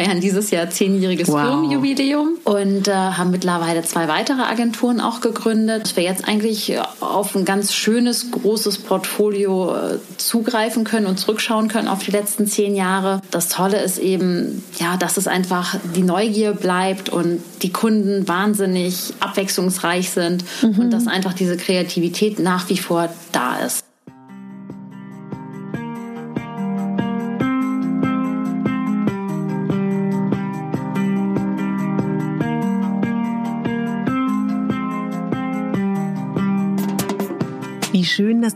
feiern dieses Jahr zehnjähriges wow. Firmenjubiläum und äh, haben mittlerweile zwei weitere Agenturen auch gegründet. Dass wir jetzt eigentlich auf ein ganz schönes, großes Portfolio äh, zugreifen können und zurückschauen können auf die letzten zehn Jahre. Das Tolle ist eben, ja, dass es einfach die Neugier bleibt und die Kunden wahnsinnig abwechslungsreich sind mhm. und dass einfach diese Kreativität nach wie vor da ist.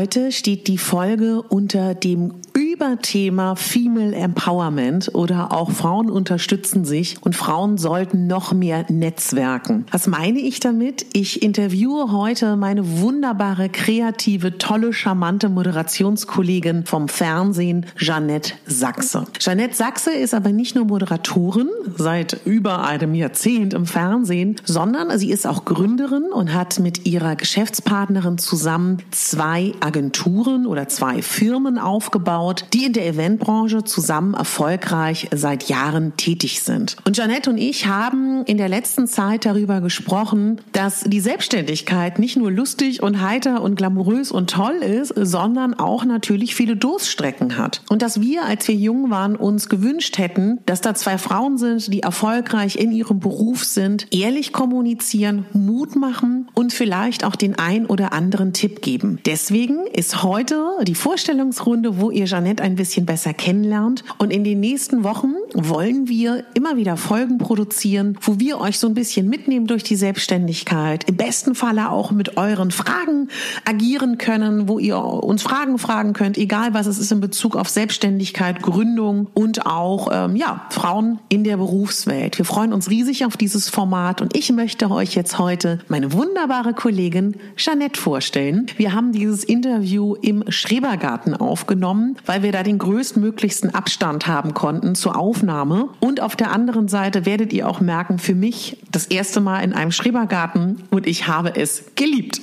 Heute steht die Folge unter dem Überthema Female Empowerment oder auch Frauen unterstützen sich und Frauen sollten noch mehr netzwerken. Was meine ich damit? Ich interviewe heute meine wunderbare, kreative, tolle, charmante Moderationskollegin vom Fernsehen, Jeanette Sachse. Jeanette Sachse ist aber nicht nur Moderatorin seit über einem Jahrzehnt im Fernsehen, sondern sie ist auch Gründerin und hat mit ihrer Geschäftspartnerin zusammen zwei Agenturen oder zwei Firmen aufgebaut, die in der Eventbranche zusammen erfolgreich seit Jahren tätig sind. Und Janette und ich haben in der letzten Zeit darüber gesprochen, dass die Selbstständigkeit nicht nur lustig und heiter und glamourös und toll ist, sondern auch natürlich viele Durststrecken hat. Und dass wir, als wir jung waren, uns gewünscht hätten, dass da zwei Frauen sind, die erfolgreich in ihrem Beruf sind, ehrlich kommunizieren, Mut machen und vielleicht auch den ein oder anderen Tipp geben. Deswegen ist heute die Vorstellungsrunde, wo ihr Janette ein bisschen besser kennenlernt. Und in den nächsten Wochen wollen wir immer wieder Folgen produzieren, wo wir euch so ein bisschen mitnehmen durch die Selbstständigkeit. Im besten Falle auch mit euren Fragen agieren können, wo ihr uns Fragen fragen könnt, egal was es ist in Bezug auf Selbstständigkeit, Gründung und auch ähm, ja Frauen in der Berufswelt. Wir freuen uns riesig auf dieses Format und ich möchte euch jetzt heute meine wunderbare Kollegin Jeanette vorstellen. Wir haben dieses Interview im Schrebergarten aufgenommen, weil wir wir da den größtmöglichsten Abstand haben konnten zur Aufnahme. Und auf der anderen Seite werdet ihr auch merken, für mich das erste Mal in einem Schrebergarten und ich habe es geliebt.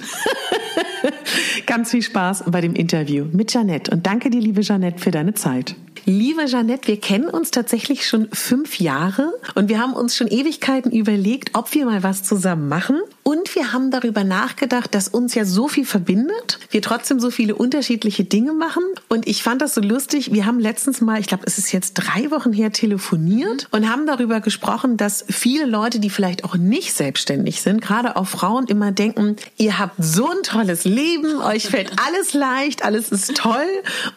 Ganz viel Spaß bei dem Interview mit Janette und danke dir, liebe Janette, für deine Zeit. Liebe Jeanette, wir kennen uns tatsächlich schon fünf Jahre und wir haben uns schon Ewigkeiten überlegt, ob wir mal was zusammen machen. Und wir haben darüber nachgedacht, dass uns ja so viel verbindet, wir trotzdem so viele unterschiedliche Dinge machen. Und ich fand das so lustig. Wir haben letztens mal, ich glaube, es ist jetzt drei Wochen her, telefoniert und haben darüber gesprochen, dass viele Leute, die vielleicht auch nicht selbstständig sind, gerade auch Frauen, immer denken, ihr habt so ein tolles Leben, euch fällt alles leicht, alles ist toll.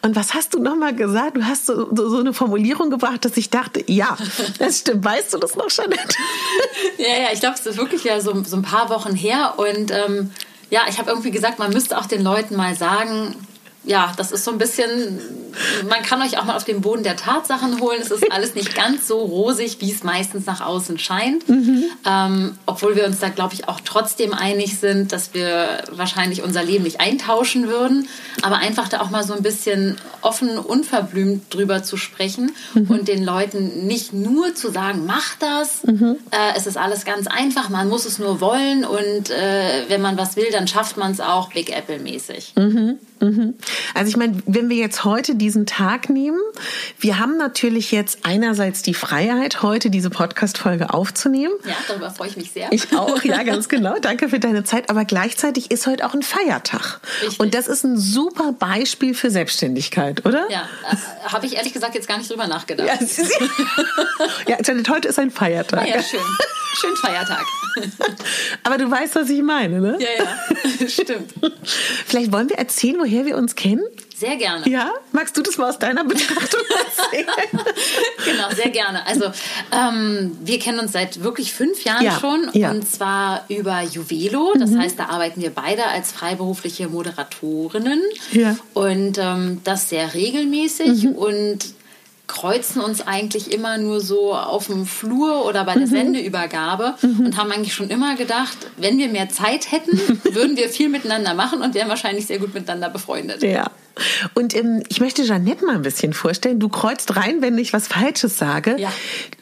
Und was hast du nochmal gesagt? Du hast so so, so eine Formulierung gebracht, dass ich dachte, ja, das stimmt. Weißt du das noch, Jeanette? ja, ja, ich glaube, es ist wirklich ja so, so ein paar Wochen her. Und ähm, ja, ich habe irgendwie gesagt, man müsste auch den Leuten mal sagen, ja, das ist so ein bisschen man kann euch auch mal auf den Boden der Tatsachen holen. Es ist alles nicht ganz so rosig, wie es meistens nach außen scheint. Mhm. Ähm, obwohl wir uns da, glaube ich, auch trotzdem einig sind, dass wir wahrscheinlich unser Leben nicht eintauschen würden. Aber einfach da auch mal so ein bisschen offen, unverblümt drüber zu sprechen mhm. und den Leuten nicht nur zu sagen, mach das, mhm. äh, es ist alles ganz einfach, man muss es nur wollen und äh, wenn man was will, dann schafft man es auch Big Apple mäßig. Mhm. Also ich meine, wenn wir jetzt heute diesen Tag nehmen, wir haben natürlich jetzt einerseits die Freiheit, heute diese Podcast-Folge aufzunehmen. Ja, darüber freue ich mich sehr. Ich auch, ja, ganz genau. Danke für deine Zeit. Aber gleichzeitig ist heute auch ein Feiertag. Richtig. Und das ist ein super Beispiel für Selbstständigkeit, oder? Ja, äh, habe ich ehrlich gesagt jetzt gar nicht drüber nachgedacht. Ja, ja heute ist ein Feiertag. Ah, ja, schön. Schön Feiertag. Aber du weißt, was ich meine, ne? Ja, ja, stimmt. Vielleicht wollen wir erzählen, woher woher wir uns kennen? Sehr gerne. Ja? Magst du das mal aus deiner Betrachtung erzählen? genau, sehr gerne. Also ähm, wir kennen uns seit wirklich fünf Jahren ja, schon ja. und zwar über Juvelo. Das mhm. heißt, da arbeiten wir beide als freiberufliche Moderatorinnen ja. und ähm, das sehr regelmäßig mhm. und kreuzen uns eigentlich immer nur so auf dem Flur oder bei der mhm. Sendeübergabe mhm. und haben eigentlich schon immer gedacht, wenn wir mehr Zeit hätten, würden wir viel miteinander machen und wären wahrscheinlich sehr gut miteinander befreundet. Ja. Und ähm, ich möchte Jeanette mal ein bisschen vorstellen. Du kreuzt rein, wenn ich was Falsches sage. Ja.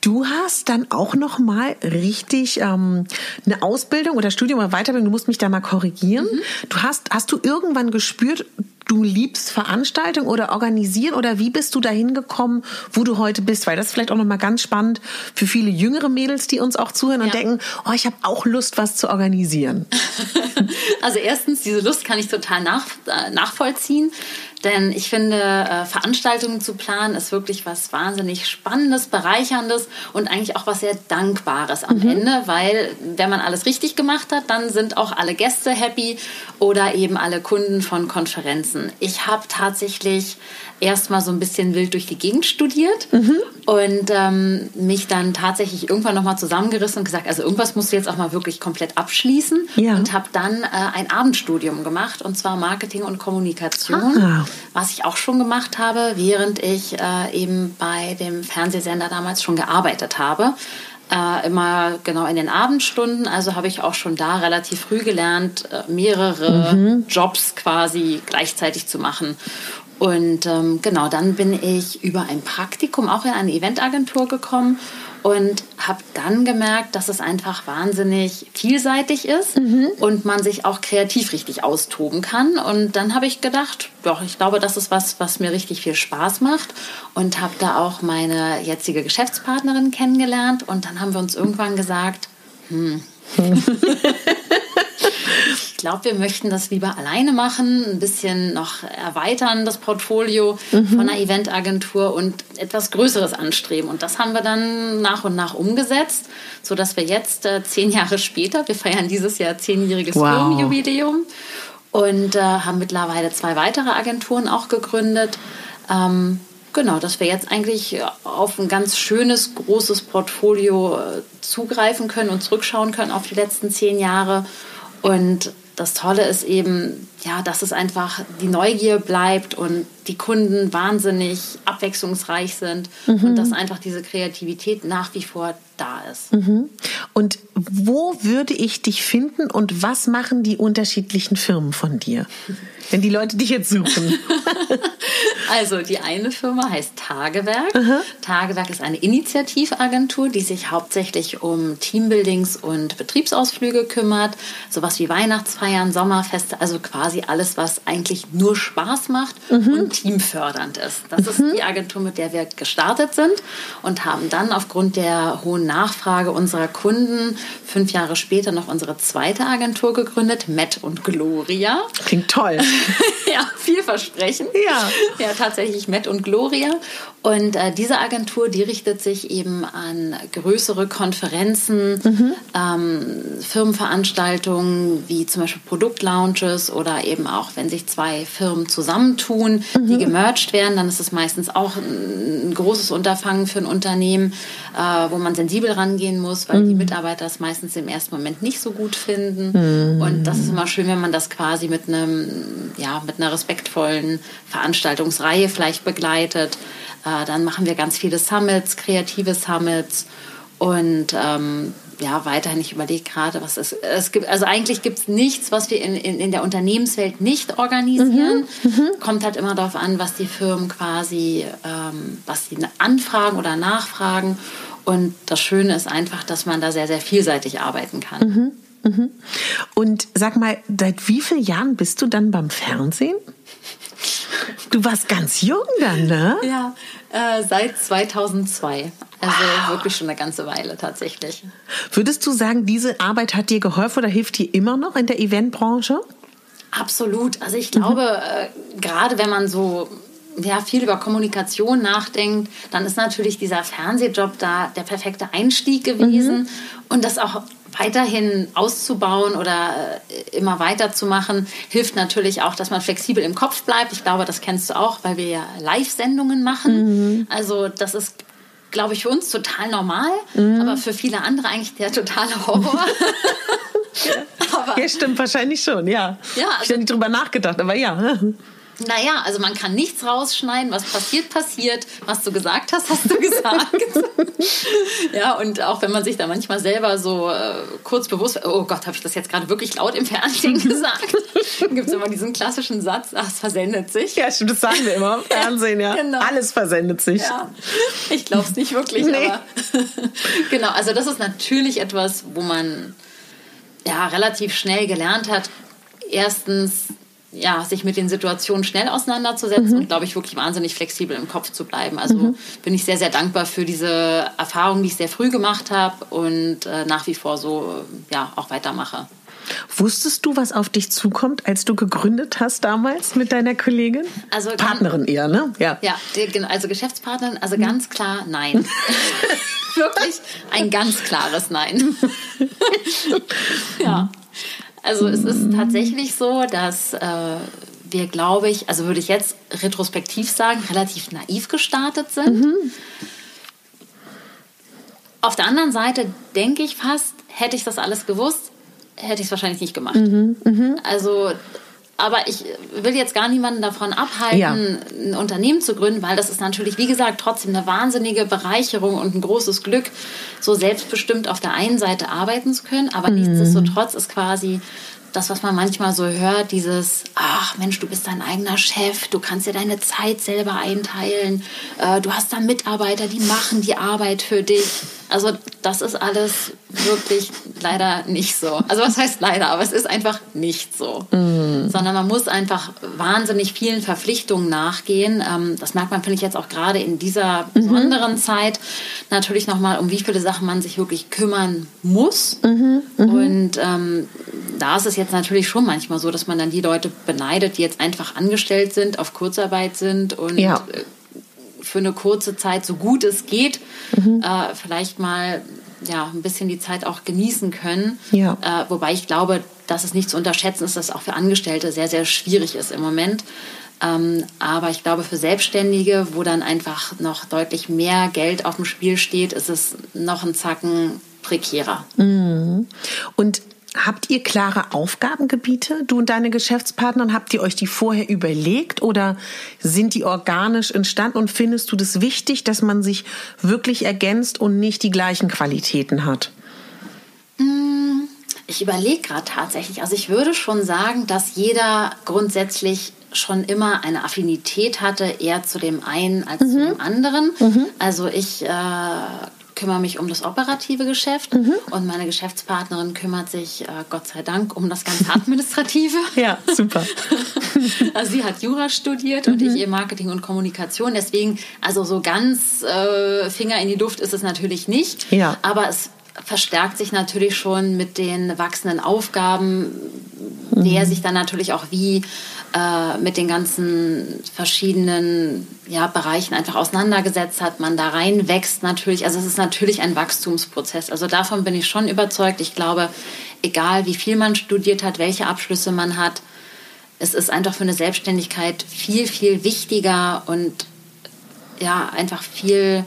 Du hast dann auch noch mal richtig ähm, eine Ausbildung oder Studium oder Weiterbildung. Du musst mich da mal korrigieren. Mhm. Du hast, hast du irgendwann gespürt, du liebst Veranstaltungen oder organisieren oder wie bist du dahin gekommen, wo du heute bist? Weil das ist vielleicht auch noch mal ganz spannend für viele jüngere Mädels, die uns auch zuhören ja. und denken, oh, ich habe auch Lust, was zu organisieren. also erstens, diese Lust kann ich total nach, äh, nachvollziehen. Denn ich finde, äh, Veranstaltungen zu planen ist wirklich was wahnsinnig Spannendes, Bereicherndes und eigentlich auch was sehr Dankbares am mhm. Ende, weil wenn man alles richtig gemacht hat, dann sind auch alle Gäste happy oder eben alle Kunden von Konferenzen. Ich habe tatsächlich erstmal so ein bisschen wild durch die Gegend studiert mhm. Und ähm, mich dann tatsächlich irgendwann nochmal zusammengerissen und gesagt, also irgendwas musst du jetzt auch mal wirklich komplett abschließen ja. und habe dann äh, ein Abendstudium gemacht und zwar Marketing und Kommunikation, ah. was ich auch schon gemacht habe, während ich äh, eben bei dem Fernsehsender damals schon gearbeitet habe. Äh, immer genau in den Abendstunden. Also habe ich auch schon da relativ früh gelernt, äh, mehrere mhm. Jobs quasi gleichzeitig zu machen. Und ähm, genau, dann bin ich über ein Praktikum auch in eine Eventagentur gekommen und habe dann gemerkt, dass es einfach wahnsinnig vielseitig ist mhm. und man sich auch kreativ richtig austoben kann. Und dann habe ich gedacht, doch, ich glaube, das ist was, was mir richtig viel Spaß macht und habe da auch meine jetzige Geschäftspartnerin kennengelernt und dann haben wir uns irgendwann gesagt, hm. ich glaube, wir möchten das lieber alleine machen, ein bisschen noch erweitern, das Portfolio mhm. von einer Eventagentur und etwas Größeres anstreben. Und das haben wir dann nach und nach umgesetzt, sodass wir jetzt äh, zehn Jahre später, wir feiern dieses Jahr zehnjähriges wow. Firmenjubiläum und äh, haben mittlerweile zwei weitere Agenturen auch gegründet. Ähm, Genau, dass wir jetzt eigentlich auf ein ganz schönes, großes Portfolio äh, zugreifen können und zurückschauen können auf die letzten zehn Jahre. Und das Tolle ist eben, ja, dass es einfach die Neugier bleibt und die Kunden wahnsinnig abwechslungsreich sind mhm. und dass einfach diese Kreativität nach wie vor da ist. Mhm. Und wo würde ich dich finden und was machen die unterschiedlichen Firmen von dir? wenn die Leute dich jetzt suchen? also die eine Firma heißt Tagewerk. Aha. Tagewerk ist eine Initiativagentur, die sich hauptsächlich um Teambuildings und Betriebsausflüge kümmert. Sowas wie Weihnachtsfeiern, Sommerfeste, also quasi alles, was eigentlich nur Spaß macht mhm. und teamfördernd ist. Das mhm. ist die Agentur, mit der wir gestartet sind und haben dann aufgrund der hohen Nachfrage unserer Kunden fünf Jahre später noch unsere zweite Agentur gegründet, Matt und Gloria. Klingt toll. ja, vielversprechend. Ja. Ja, tatsächlich Matt und Gloria. Und äh, diese Agentur, die richtet sich eben an größere Konferenzen, mhm. ähm, Firmenveranstaltungen wie zum Beispiel Produktlaunches oder eben auch, wenn sich zwei Firmen zusammentun, mhm. die gemerged werden, dann ist es meistens auch ein, ein großes Unterfangen für ein Unternehmen, äh, wo man sensibel rangehen muss, weil mhm. die Mitarbeiter das meistens im ersten Moment nicht so gut finden. Mhm. Und das ist immer schön, wenn man das quasi mit einem, ja, mit einer respektvollen Veranstaltungsreihe vielleicht begleitet. Äh, dann machen wir ganz viele Summits, kreative Summits und ähm, ja, weiterhin, ich überlege gerade, was es, es gibt. Also eigentlich gibt es nichts, was wir in, in, in der Unternehmenswelt nicht organisieren. Mhm, mhm. Kommt halt immer darauf an, was die Firmen quasi, ähm, was sie anfragen oder nachfragen. Und das Schöne ist einfach, dass man da sehr, sehr vielseitig arbeiten kann. Mhm, mhm. Und sag mal, seit wie vielen Jahren bist du dann beim Fernsehen? Du warst ganz jung dann, ne? Ja, äh, seit 2002. Also wow. wirklich schon eine ganze Weile tatsächlich. Würdest du sagen, diese Arbeit hat dir geholfen oder hilft dir immer noch in der Eventbranche? Absolut. Also ich glaube, mhm. äh, gerade wenn man so ja, viel über Kommunikation nachdenkt, dann ist natürlich dieser Fernsehjob da der perfekte Einstieg gewesen. Mhm. Und das auch weiterhin auszubauen oder äh, immer weiterzumachen, hilft natürlich auch, dass man flexibel im Kopf bleibt. Ich glaube, das kennst du auch, weil wir ja Live-Sendungen machen. Mhm. Also das ist glaube ich, für uns total normal, mhm. aber für viele andere eigentlich der totale Horror. ja, stimmt wahrscheinlich schon, ja. ja also, ich habe nicht drüber nachgedacht, aber ja. Naja, also man kann nichts rausschneiden. Was passiert, passiert. Was du gesagt hast, hast du gesagt. ja, und auch wenn man sich da manchmal selber so äh, kurz bewusst, oh Gott, habe ich das jetzt gerade wirklich laut im Fernsehen gesagt? Dann gibt es immer diesen klassischen Satz, ach, es versendet sich. Ja, stimmt, das sagen wir immer im Fernsehen, ja. Genau. Alles versendet sich. Ja. Ich glaube es nicht wirklich, nee. aber genau, also das ist natürlich etwas, wo man ja relativ schnell gelernt hat, erstens ja, sich mit den Situationen schnell auseinanderzusetzen mhm. und, glaube ich, wirklich wahnsinnig flexibel im Kopf zu bleiben. Also mhm. bin ich sehr, sehr dankbar für diese Erfahrung, die ich sehr früh gemacht habe und äh, nach wie vor so ja, auch weitermache. Wusstest du, was auf dich zukommt, als du gegründet hast damals mit deiner Kollegin? Also Partnerin eher, ne? Ja. Ja, also Geschäftspartnerin, also mhm. ganz klar nein. Wirklich ein ganz klares Nein. ja. Also es ist tatsächlich so, dass äh, wir, glaube ich, also würde ich jetzt retrospektiv sagen, relativ naiv gestartet sind. Mhm. Auf der anderen Seite denke ich fast, hätte ich das alles gewusst, hätte ich es wahrscheinlich nicht gemacht. Mhm, mh. Also aber ich will jetzt gar niemanden davon abhalten, ja. ein Unternehmen zu gründen, weil das ist natürlich, wie gesagt, trotzdem eine wahnsinnige Bereicherung und ein großes Glück, so selbstbestimmt auf der einen Seite arbeiten zu können. Aber mhm. nichtsdestotrotz ist quasi das, was man manchmal so hört, dieses, ach Mensch, du bist dein eigener Chef, du kannst dir deine Zeit selber einteilen, äh, du hast da Mitarbeiter, die machen die Arbeit für dich. Also das ist alles wirklich leider nicht so. Also was heißt leider, aber es ist einfach nicht so. Mhm. Sondern man muss einfach wahnsinnig vielen Verpflichtungen nachgehen. Ähm, das merkt man, finde ich, jetzt auch gerade in dieser mhm. besonderen mhm. Zeit. Natürlich nochmal, um wie viele Sachen man sich wirklich kümmern muss. Mhm. mhm. Und ähm, da ist es jetzt natürlich schon manchmal so, dass man dann die Leute beneidet, die jetzt einfach angestellt sind, auf Kurzarbeit sind und ja. Für eine kurze Zeit, so gut es geht, mhm. äh, vielleicht mal ja, ein bisschen die Zeit auch genießen können. Ja. Äh, wobei ich glaube, dass es nicht zu unterschätzen ist, dass es auch für Angestellte sehr, sehr schwierig ist im Moment. Ähm, aber ich glaube, für Selbstständige, wo dann einfach noch deutlich mehr Geld auf dem Spiel steht, ist es noch ein Zacken prekärer. Mhm. Und Habt ihr klare Aufgabengebiete, du und deine Geschäftspartner? Habt ihr euch die vorher überlegt oder sind die organisch entstanden? Und findest du das wichtig, dass man sich wirklich ergänzt und nicht die gleichen Qualitäten hat? Mm, ich überlege gerade tatsächlich. Also ich würde schon sagen, dass jeder grundsätzlich schon immer eine Affinität hatte, eher zu dem einen als mhm. zu dem anderen. Mhm. Also ich äh, kümmere mich um das operative Geschäft mhm. und meine Geschäftspartnerin kümmert sich, äh, Gott sei Dank, um das ganze Administrative. ja, super. also sie hat Jura studiert mhm. und ich ihr Marketing und Kommunikation. Deswegen, also so ganz äh, Finger in die Luft ist es natürlich nicht. Ja. Aber es verstärkt sich natürlich schon mit den wachsenden Aufgaben, mhm. wer sich dann natürlich auch wie äh, mit den ganzen verschiedenen ja, Bereichen einfach auseinandergesetzt hat, man da reinwächst natürlich. Also es ist natürlich ein Wachstumsprozess. Also davon bin ich schon überzeugt. Ich glaube, egal wie viel man studiert hat, welche Abschlüsse man hat, es ist einfach für eine Selbstständigkeit viel, viel wichtiger und ja, einfach viel,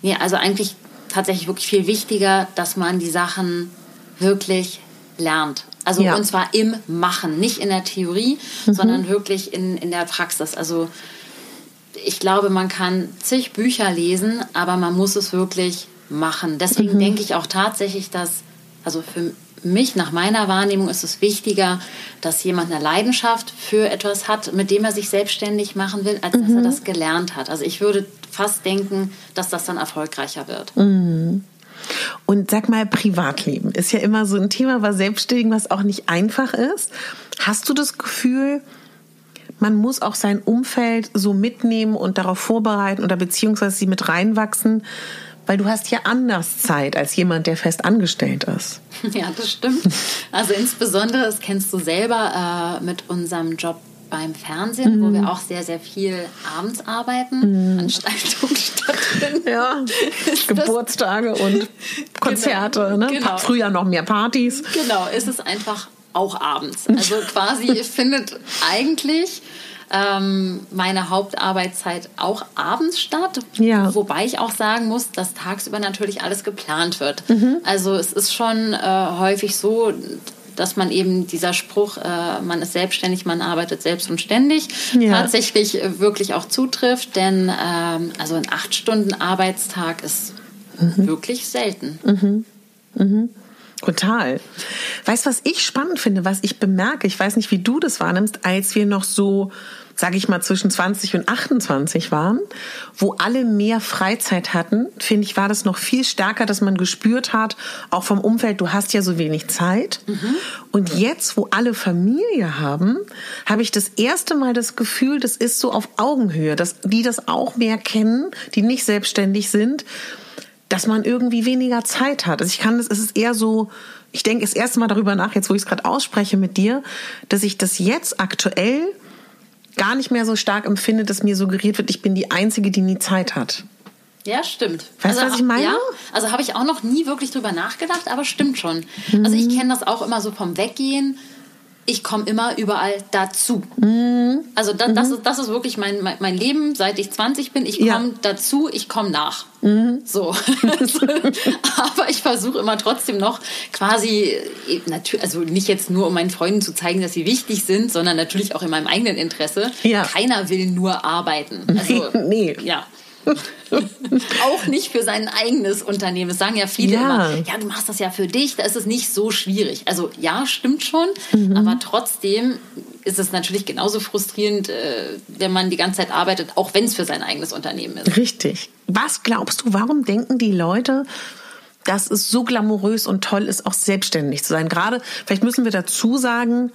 nee, also eigentlich tatsächlich wirklich viel wichtiger, dass man die Sachen wirklich lernt. Also ja. und zwar im Machen, nicht in der Theorie, mhm. sondern wirklich in, in der Praxis. Also ich glaube, man kann zig Bücher lesen, aber man muss es wirklich machen. Deswegen mhm. denke ich auch tatsächlich, dass, also für mich, nach meiner Wahrnehmung, ist es wichtiger, dass jemand eine Leidenschaft für etwas hat, mit dem er sich selbstständig machen will, als mhm. dass er mhm. das gelernt hat. Also ich würde fast denken, dass das dann erfolgreicher wird. Mhm. Und sag mal, Privatleben ist ja immer so ein Thema bei Selbstständigen, was auch nicht einfach ist. Hast du das Gefühl, man muss auch sein Umfeld so mitnehmen und darauf vorbereiten oder beziehungsweise sie mit reinwachsen, weil du hast ja anders Zeit als jemand, der fest angestellt ist. Ja, das stimmt. Also insbesondere, das kennst du selber äh, mit unserem Job beim Fernsehen, mhm. wo wir auch sehr, sehr viel abends arbeiten, mhm. Veranstaltungen stattfinden. Ja, Geburtstage und genau. Konzerte. Genau. Ne? Genau. Früher noch mehr Partys. Genau, ist es einfach auch abends. Also quasi findet eigentlich ähm, meine Hauptarbeitszeit auch abends statt. Ja. Wobei ich auch sagen muss, dass tagsüber natürlich alles geplant wird. Mhm. Also es ist schon äh, häufig so, dass man eben dieser Spruch, äh, man ist selbstständig, man arbeitet selbst und ständig, ja. tatsächlich wirklich auch zutrifft. Denn ähm, also ein acht Stunden Arbeitstag ist mhm. wirklich selten. Mhm. Mhm. Total. Weißt du, was ich spannend finde, was ich bemerke, ich weiß nicht, wie du das wahrnimmst, als wir noch so sage ich mal, zwischen 20 und 28 waren, wo alle mehr Freizeit hatten, finde ich, war das noch viel stärker, dass man gespürt hat, auch vom Umfeld, du hast ja so wenig Zeit. Mhm. Und jetzt, wo alle Familie haben, habe ich das erste Mal das Gefühl, das ist so auf Augenhöhe, dass die das auch mehr kennen, die nicht selbstständig sind, dass man irgendwie weniger Zeit hat. Also ich kann das, es ist eher so, ich denke das erste Mal darüber nach, jetzt wo ich es gerade ausspreche mit dir, dass ich das jetzt aktuell gar nicht mehr so stark empfinde, dass mir suggeriert wird, ich bin die Einzige, die nie Zeit hat. Ja, stimmt. Weißt du, also, was ich meine? Ja, also habe ich auch noch nie wirklich drüber nachgedacht, aber stimmt schon. Mhm. Also ich kenne das auch immer so vom Weggehen ich komme immer überall dazu. Mhm. Also da, das, mhm. ist, das ist wirklich mein, mein, mein, Leben, seit ich 20 bin. Ich komme ja. dazu, ich komme nach. Mhm. So. Aber ich versuche immer trotzdem noch quasi, also nicht jetzt nur, um meinen Freunden zu zeigen, dass sie wichtig sind, sondern natürlich auch in meinem eigenen Interesse. Ja. Keiner will nur arbeiten. Also, nee. Ja. auch nicht für sein eigenes Unternehmen. Das sagen ja viele ja. immer, ja, du machst das ja für dich, da ist es nicht so schwierig. Also ja, stimmt schon, mhm. aber trotzdem ist es natürlich genauso frustrierend, äh, wenn man die ganze Zeit arbeitet, auch wenn es für sein eigenes Unternehmen ist. Richtig. Was glaubst du, warum denken die Leute, dass es so glamourös und toll ist, auch selbstständig zu sein? Gerade, vielleicht müssen wir dazu sagen,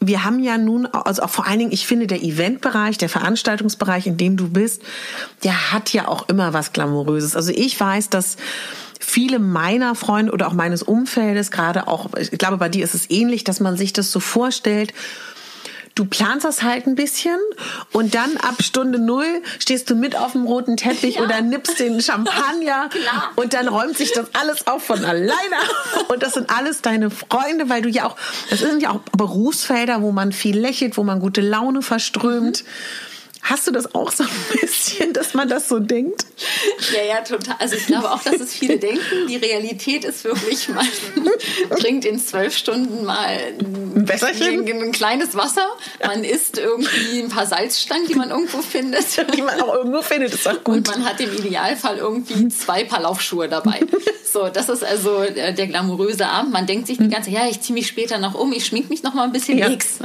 wir haben ja nun, also auch vor allen Dingen, ich finde, der Eventbereich, der Veranstaltungsbereich, in dem du bist, der hat ja auch immer was Glamouröses. Also ich weiß, dass viele meiner Freunde oder auch meines Umfeldes, gerade auch, ich glaube, bei dir ist es ähnlich, dass man sich das so vorstellt, du planst das halt ein bisschen und dann ab Stunde null stehst du mit auf dem roten Teppich ja. oder nippst den Champagner und dann räumt sich das alles auf von alleine und das sind alles deine Freunde, weil du ja auch, das sind ja auch Berufsfelder, wo man viel lächelt, wo man gute Laune verströmt. Mhm. Hast du das auch so ein bisschen, dass man das so denkt? Ja, ja, total. Also ich glaube auch, dass es viele denken. Die Realität ist wirklich, man trinkt in zwölf Stunden mal ein, ein, ein kleines Wasser. Man isst irgendwie ein paar Salzstangen, die man irgendwo findet. Die man auch irgendwo findet, ist auch gut. Und man hat im Idealfall irgendwie zwei Paar Laufschuhe dabei. So, das ist also der, der glamouröse Abend. Man denkt sich die ganze Zeit, ja, ich ziehe mich später noch um, ich schmink mich noch mal ein bisschen ja. nix.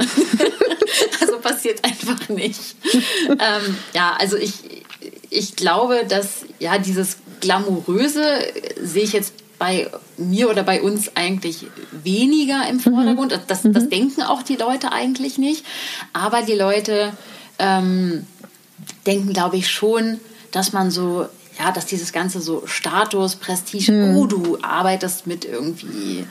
also passiert einfach nicht. Ähm, ja, also ich, ich glaube, dass ja dieses Glamouröse sehe ich jetzt bei mir oder bei uns eigentlich weniger im Vordergrund. Mhm. Das, das mhm. denken auch die Leute eigentlich nicht. Aber die Leute ähm, denken, glaube ich, schon, dass man so, ja, dass dieses ganze so Status, Prestige, mhm. oh, du arbeitest mit irgendwie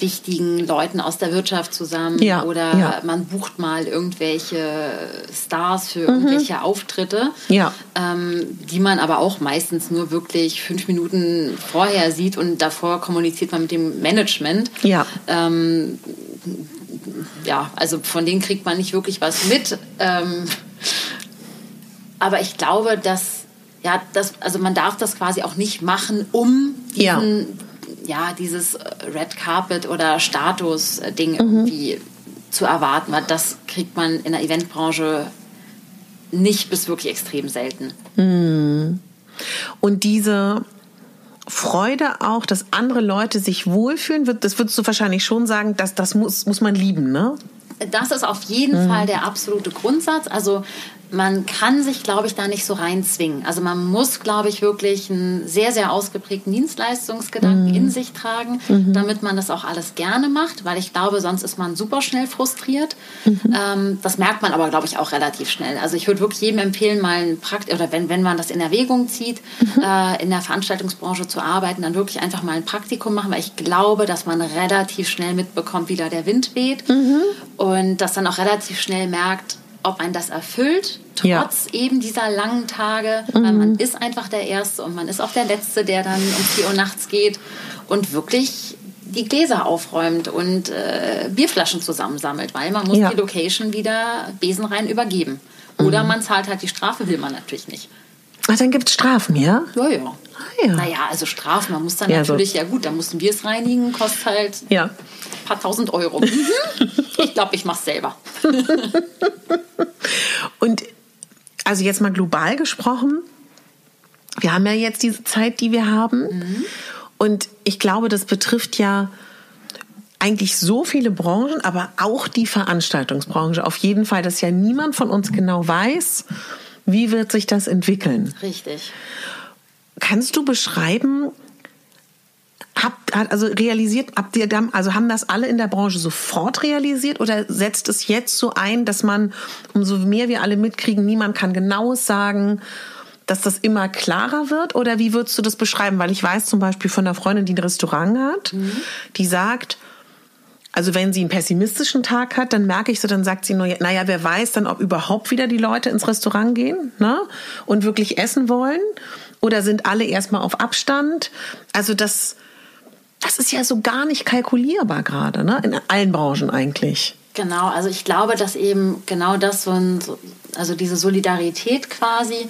wichtigen Leuten aus der Wirtschaft zusammen ja, oder ja. man bucht mal irgendwelche Stars für mhm. irgendwelche Auftritte, ja. ähm, die man aber auch meistens nur wirklich fünf Minuten vorher sieht und davor kommuniziert man mit dem Management. Ja. Ähm, ja, also von denen kriegt man nicht wirklich was mit. Ähm, aber ich glaube, dass ja, das, also man darf das quasi auch nicht machen, um diesen, ja, dieses äh, Red Carpet oder Status-Ding mhm. irgendwie zu erwarten, weil das kriegt man in der Eventbranche nicht bis wirklich extrem selten. Mhm. Und diese Freude auch, dass andere Leute sich wohlfühlen, das würdest du wahrscheinlich schon sagen, dass das muss, muss man lieben, ne? Das ist auf jeden mhm. Fall der absolute Grundsatz. Also man kann sich, glaube ich, da nicht so reinzwingen. Also man muss, glaube ich, wirklich einen sehr, sehr ausgeprägten Dienstleistungsgedanken mhm. in sich tragen, mhm. damit man das auch alles gerne macht, weil ich glaube, sonst ist man super schnell frustriert. Mhm. Ähm, das merkt man aber, glaube ich, auch relativ schnell. Also ich würde wirklich jedem empfehlen, mal ein Prakt oder wenn, wenn man das in Erwägung zieht, mhm. äh, in der Veranstaltungsbranche zu arbeiten, dann wirklich einfach mal ein Praktikum machen, weil ich glaube, dass man relativ schnell mitbekommt, wie da der Wind weht mhm. und dass dann auch relativ schnell merkt, ob ein das erfüllt, trotz ja. eben dieser langen Tage, mhm. weil man ist einfach der Erste und man ist auch der Letzte, der dann um 4 Uhr nachts geht und wirklich die Gläser aufräumt und äh, Bierflaschen zusammensammelt, weil man muss ja. die Location wieder besenrein übergeben. Oder mhm. man zahlt halt die Strafe, will man natürlich nicht. Ach, dann gibt es Strafen, ja? Ja, ja. Ah, ja. Naja, also Strafen, man muss dann ja, natürlich, so. ja gut, da mussten wir es reinigen, kostet halt ja. ein paar tausend Euro. ich glaube, ich mache es selber. Und also jetzt mal global gesprochen, wir haben ja jetzt diese Zeit, die wir haben. Mhm. Und ich glaube, das betrifft ja eigentlich so viele Branchen, aber auch die Veranstaltungsbranche. Auf jeden Fall, dass ja niemand von uns genau weiß, wie wird sich das entwickeln. Richtig. Kannst du beschreiben, habt, also realisiert, habt ihr dann, also haben das alle in der Branche sofort realisiert oder setzt es jetzt so ein, dass man, umso mehr wir alle mitkriegen, niemand kann genaues sagen, dass das immer klarer wird? Oder wie würdest du das beschreiben? Weil ich weiß zum Beispiel von einer Freundin, die ein Restaurant hat, mhm. die sagt, also wenn sie einen pessimistischen Tag hat, dann merke ich so, dann sagt sie nur, naja, wer weiß dann, ob überhaupt wieder die Leute ins Restaurant gehen ne? und wirklich essen wollen? Oder sind alle erstmal auf Abstand? Also das, das ist ja so gar nicht kalkulierbar gerade, ne? in allen Branchen eigentlich. Genau, also ich glaube, dass eben genau das so ein, also diese Solidarität quasi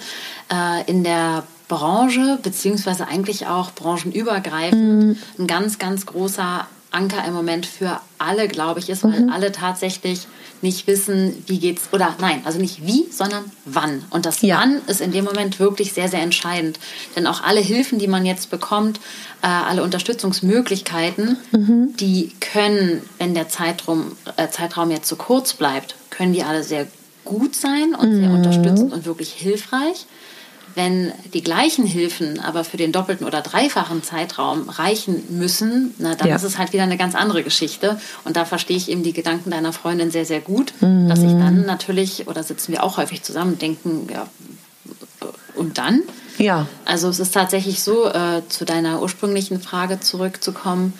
äh, in der Branche, beziehungsweise eigentlich auch branchenübergreifend, mm. ein ganz, ganz großer Anker im Moment für alle, glaube ich, ist, weil mhm. alle tatsächlich nicht wissen, wie geht's oder nein, also nicht wie, sondern wann. Und das ja. Wann ist in dem Moment wirklich sehr, sehr entscheidend. Denn auch alle Hilfen, die man jetzt bekommt, äh, alle Unterstützungsmöglichkeiten, mhm. die können, wenn der Zeitraum, äh, Zeitraum jetzt zu kurz bleibt, können die alle sehr gut sein und mhm. sehr unterstützend und wirklich hilfreich. Wenn die gleichen Hilfen aber für den doppelten oder dreifachen Zeitraum reichen müssen, na, dann ja. ist es halt wieder eine ganz andere Geschichte. Und da verstehe ich eben die Gedanken deiner Freundin sehr, sehr gut, mhm. dass ich dann natürlich, oder sitzen wir auch häufig zusammen und denken, ja, und dann? Ja. Also es ist tatsächlich so, äh, zu deiner ursprünglichen Frage zurückzukommen,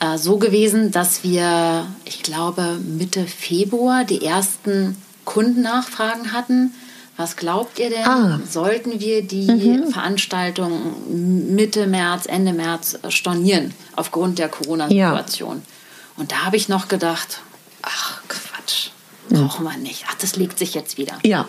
äh, so gewesen, dass wir, ich glaube, Mitte Februar die ersten Kundennachfragen hatten was glaubt ihr denn? Ah. Sollten wir die mhm. Veranstaltung Mitte März, Ende März stornieren aufgrund der Corona-Situation? Ja. Und da habe ich noch gedacht, ach Quatsch, brauchen wir nicht. Ach, das legt sich jetzt wieder. Ja.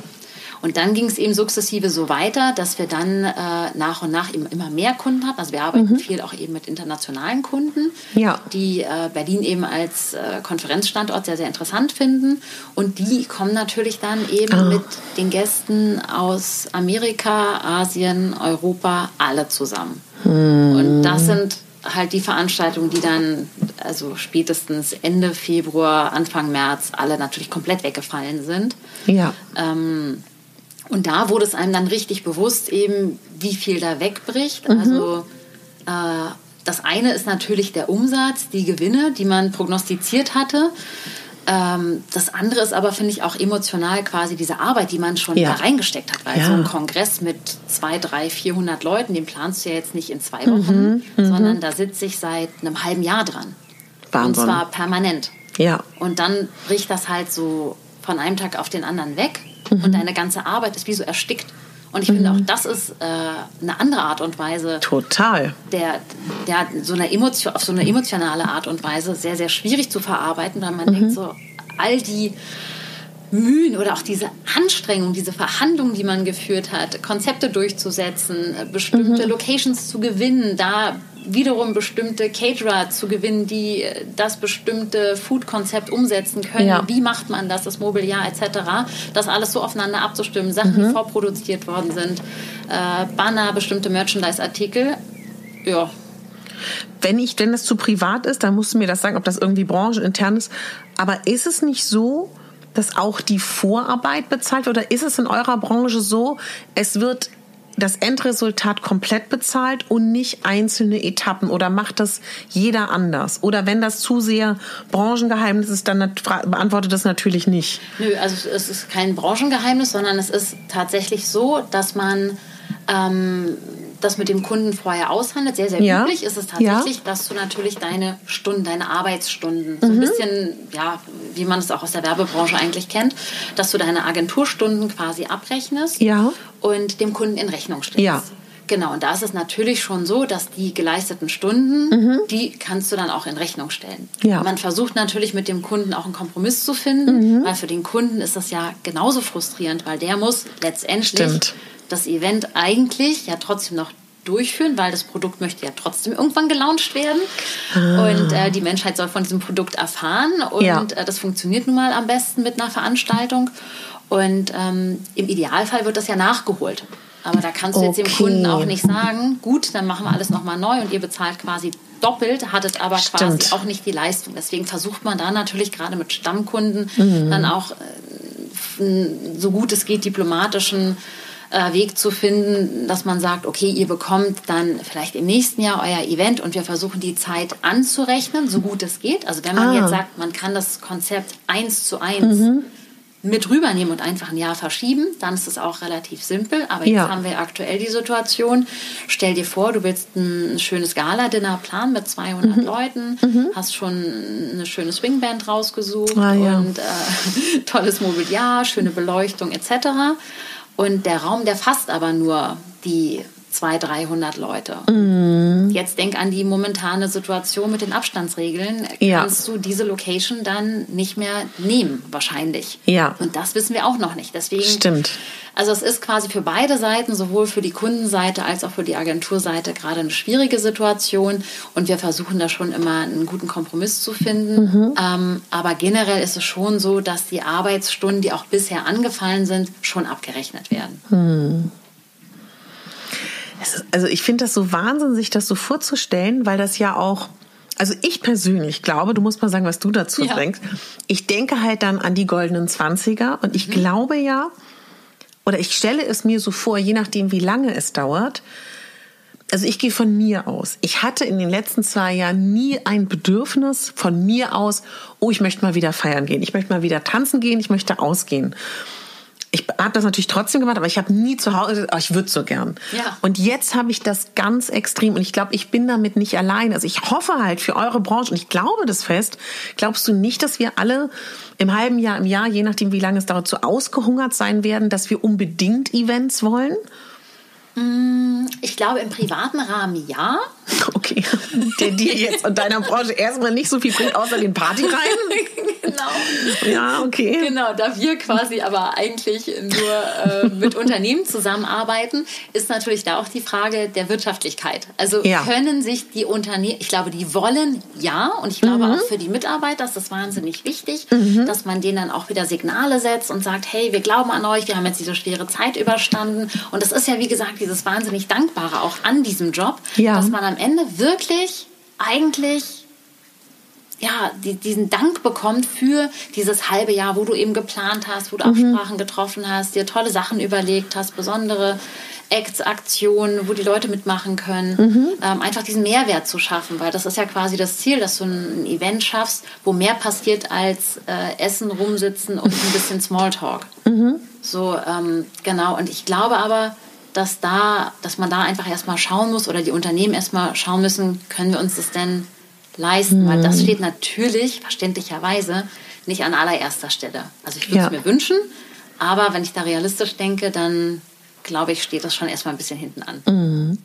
Und dann ging es eben sukzessive so weiter, dass wir dann äh, nach und nach eben immer mehr Kunden hatten. Also wir arbeiten mhm. viel auch eben mit internationalen Kunden, ja. die äh, Berlin eben als äh, Konferenzstandort sehr, sehr interessant finden. Und die kommen natürlich dann eben oh. mit den Gästen aus Amerika, Asien, Europa, alle zusammen. Mhm. Und das sind halt die Veranstaltungen, die dann also spätestens Ende Februar, Anfang März alle natürlich komplett weggefallen sind. Ja. Ähm, und da wurde es einem dann richtig bewusst, eben wie viel da wegbricht. Mhm. Also äh, das eine ist natürlich der Umsatz, die Gewinne, die man prognostiziert hatte. Ähm, das andere ist aber, finde ich, auch emotional quasi diese Arbeit, die man schon ja. da reingesteckt hat. Weil ja. so ein Kongress mit zwei, drei, 400 Leuten, den planst du ja jetzt nicht in zwei Wochen, mhm. Mhm. sondern da sitze ich seit einem halben Jahr dran. Wahnsinn. Und zwar permanent. Ja. Und dann bricht das halt so von einem Tag auf den anderen weg mhm. und deine ganze Arbeit ist wie so erstickt. Und ich mhm. finde auch, das ist äh, eine andere Art und Weise. Total. Der, der so eine Emotion, auf so eine emotionale Art und Weise sehr, sehr schwierig zu verarbeiten, weil man mhm. denkt so, all die Mühen oder auch diese Anstrengung, diese Verhandlungen, die man geführt hat, Konzepte durchzusetzen, äh, bestimmte mhm. Locations zu gewinnen, da wiederum bestimmte Caterer zu gewinnen, die äh, das bestimmte Food-Konzept umsetzen können. Ja. Wie macht man das, das Mobiliar etc. Das alles so aufeinander abzustimmen, Sachen, mhm. die vorproduziert worden sind, äh, Banner, bestimmte Merchandise-Artikel. Ja, wenn ich, wenn das zu privat ist, dann musst du mir das sagen, ob das irgendwie branchenintern ist. Aber ist es nicht so, dass auch die Vorarbeit bezahlt wird? Oder ist es in eurer Branche so, es wird das Endresultat komplett bezahlt und nicht einzelne Etappen oder macht das jeder anders? Oder wenn das zu sehr Branchengeheimnis ist, dann beantwortet das natürlich nicht. Nö, also es ist kein Branchengeheimnis, sondern es ist tatsächlich so, dass man ähm, das mit dem Kunden vorher aushandelt. Sehr, sehr ja. üblich ist es tatsächlich, ja. dass du natürlich deine Stunden, deine Arbeitsstunden, so ein mhm. bisschen, ja, wie man es auch aus der Werbebranche eigentlich kennt, dass du deine Agenturstunden quasi abrechnest ja. und dem Kunden in Rechnung stellst. Ja. Genau, und da ist es natürlich schon so, dass die geleisteten Stunden, mhm. die kannst du dann auch in Rechnung stellen. Ja. Man versucht natürlich mit dem Kunden auch einen Kompromiss zu finden, mhm. weil für den Kunden ist das ja genauso frustrierend, weil der muss letztendlich Stimmt das Event eigentlich ja trotzdem noch durchführen, weil das Produkt möchte ja trotzdem irgendwann gelauncht werden. Ah. Und äh, die Menschheit soll von diesem Produkt erfahren. Und ja. äh, das funktioniert nun mal am besten mit einer Veranstaltung. Und ähm, im Idealfall wird das ja nachgeholt. Aber da kannst du okay. jetzt dem Kunden auch nicht sagen, gut, dann machen wir alles nochmal neu und ihr bezahlt quasi doppelt, hattet aber Stimmt. quasi auch nicht die Leistung. Deswegen versucht man da natürlich gerade mit Stammkunden mhm. dann auch äh, so gut es geht diplomatischen äh, Weg zu finden, dass man sagt, okay, ihr bekommt dann vielleicht im nächsten Jahr euer Event und wir versuchen die Zeit anzurechnen, so gut es geht. Also wenn man ah. jetzt sagt, man kann das Konzept eins zu eins mhm. Mit rübernehmen und einfach ein Jahr verschieben, dann ist es auch relativ simpel. Aber jetzt ja. haben wir aktuell die Situation, stell dir vor, du willst ein schönes Gala-Dinner planen mit 200 mhm. Leuten, mhm. hast schon eine schöne Swingband rausgesucht ah, ja. und äh, tolles Mobiliar, schöne Beleuchtung etc. Und der Raum, der fasst aber nur die 200, 300 Leute. Mm. Jetzt denk an die momentane Situation mit den Abstandsregeln. Ja. Kannst du diese Location dann nicht mehr nehmen, wahrscheinlich. Ja. Und das wissen wir auch noch nicht. Deswegen. Stimmt. Also es ist quasi für beide Seiten, sowohl für die Kundenseite als auch für die Agenturseite, gerade eine schwierige Situation. Und wir versuchen da schon immer einen guten Kompromiss zu finden. Mhm. Ähm, aber generell ist es schon so, dass die Arbeitsstunden, die auch bisher angefallen sind, schon abgerechnet werden. Mhm. Also ich finde das so Wahnsinn, sich das so vorzustellen, weil das ja auch also ich persönlich glaube, du musst mal sagen, was du dazu ja. denkst. Ich denke halt dann an die goldenen Zwanziger und ich mhm. glaube ja, oder ich stelle es mir so vor, je nachdem, wie lange es dauert. Also ich gehe von mir aus. Ich hatte in den letzten zwei Jahren nie ein Bedürfnis von mir aus, oh, ich möchte mal wieder feiern gehen, ich möchte mal wieder tanzen gehen, ich möchte ausgehen ich habe das natürlich trotzdem gemacht, aber ich habe nie zu Hause, oh, ich würde so gern. Ja. Und jetzt habe ich das ganz extrem und ich glaube, ich bin damit nicht allein. Also ich hoffe halt für eure Branche und ich glaube das fest. Glaubst du nicht, dass wir alle im halben Jahr, im Jahr, je nachdem wie lange es dauert, so ausgehungert sein werden, dass wir unbedingt Events wollen? Mm, ich glaube, im privaten Rahmen ja. Okay. Der dir jetzt und deiner Branche erstmal nicht so viel bringt, außer den Party rein. genau. Ja, okay. Genau, da wir quasi aber eigentlich nur äh, mit Unternehmen zusammenarbeiten, ist natürlich da auch die Frage der Wirtschaftlichkeit. Also ja. können sich die Unternehmen, ich glaube, die wollen ja und ich glaube mhm. auch für die Mitarbeiter ist das wahnsinnig wichtig, mhm. dass man denen dann auch wieder Signale setzt und sagt, hey, wir glauben an euch, wir haben jetzt diese schwere Zeit überstanden und das ist ja, wie gesagt, dieses wahnsinnig Dankbare auch an diesem Job, ja. dass man am Ende wirklich eigentlich ja, die, diesen Dank bekommt für dieses halbe Jahr, wo du eben geplant hast, wo du mhm. Absprachen getroffen hast, dir tolle Sachen überlegt hast, besondere Acts, Aktionen, wo die Leute mitmachen können, mhm. ähm, einfach diesen Mehrwert zu schaffen, weil das ist ja quasi das Ziel, dass du ein, Event schaffst, wo mehr passiert als äh, Essen, rumsitzen und ein bisschen Smalltalk. Mhm. So, ähm, genau. Und ich glaube aber, dass da, dass man da einfach erstmal schauen muss oder die Unternehmen erstmal schauen müssen, können wir uns das denn leisten, mhm. weil das steht natürlich verständlicherweise nicht an allererster Stelle. Also ich würde es ja. mir wünschen, aber wenn ich da realistisch denke, dann glaube ich, steht das schon erstmal ein bisschen hinten an. Mhm.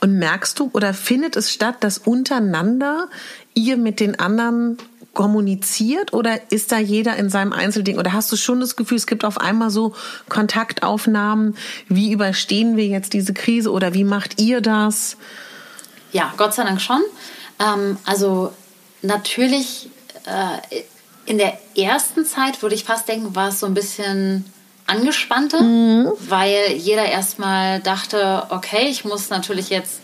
Und merkst du oder findet es statt, dass untereinander ihr mit den anderen kommuniziert oder ist da jeder in seinem Einzelding? Oder hast du schon das Gefühl, es gibt auf einmal so Kontaktaufnahmen? Wie überstehen wir jetzt diese Krise oder wie macht ihr das? Ja, Gott sei Dank schon. Ähm, also natürlich äh, in der ersten Zeit würde ich fast denken, war es so ein bisschen angespannter, mhm. weil jeder erstmal dachte, okay, ich muss natürlich jetzt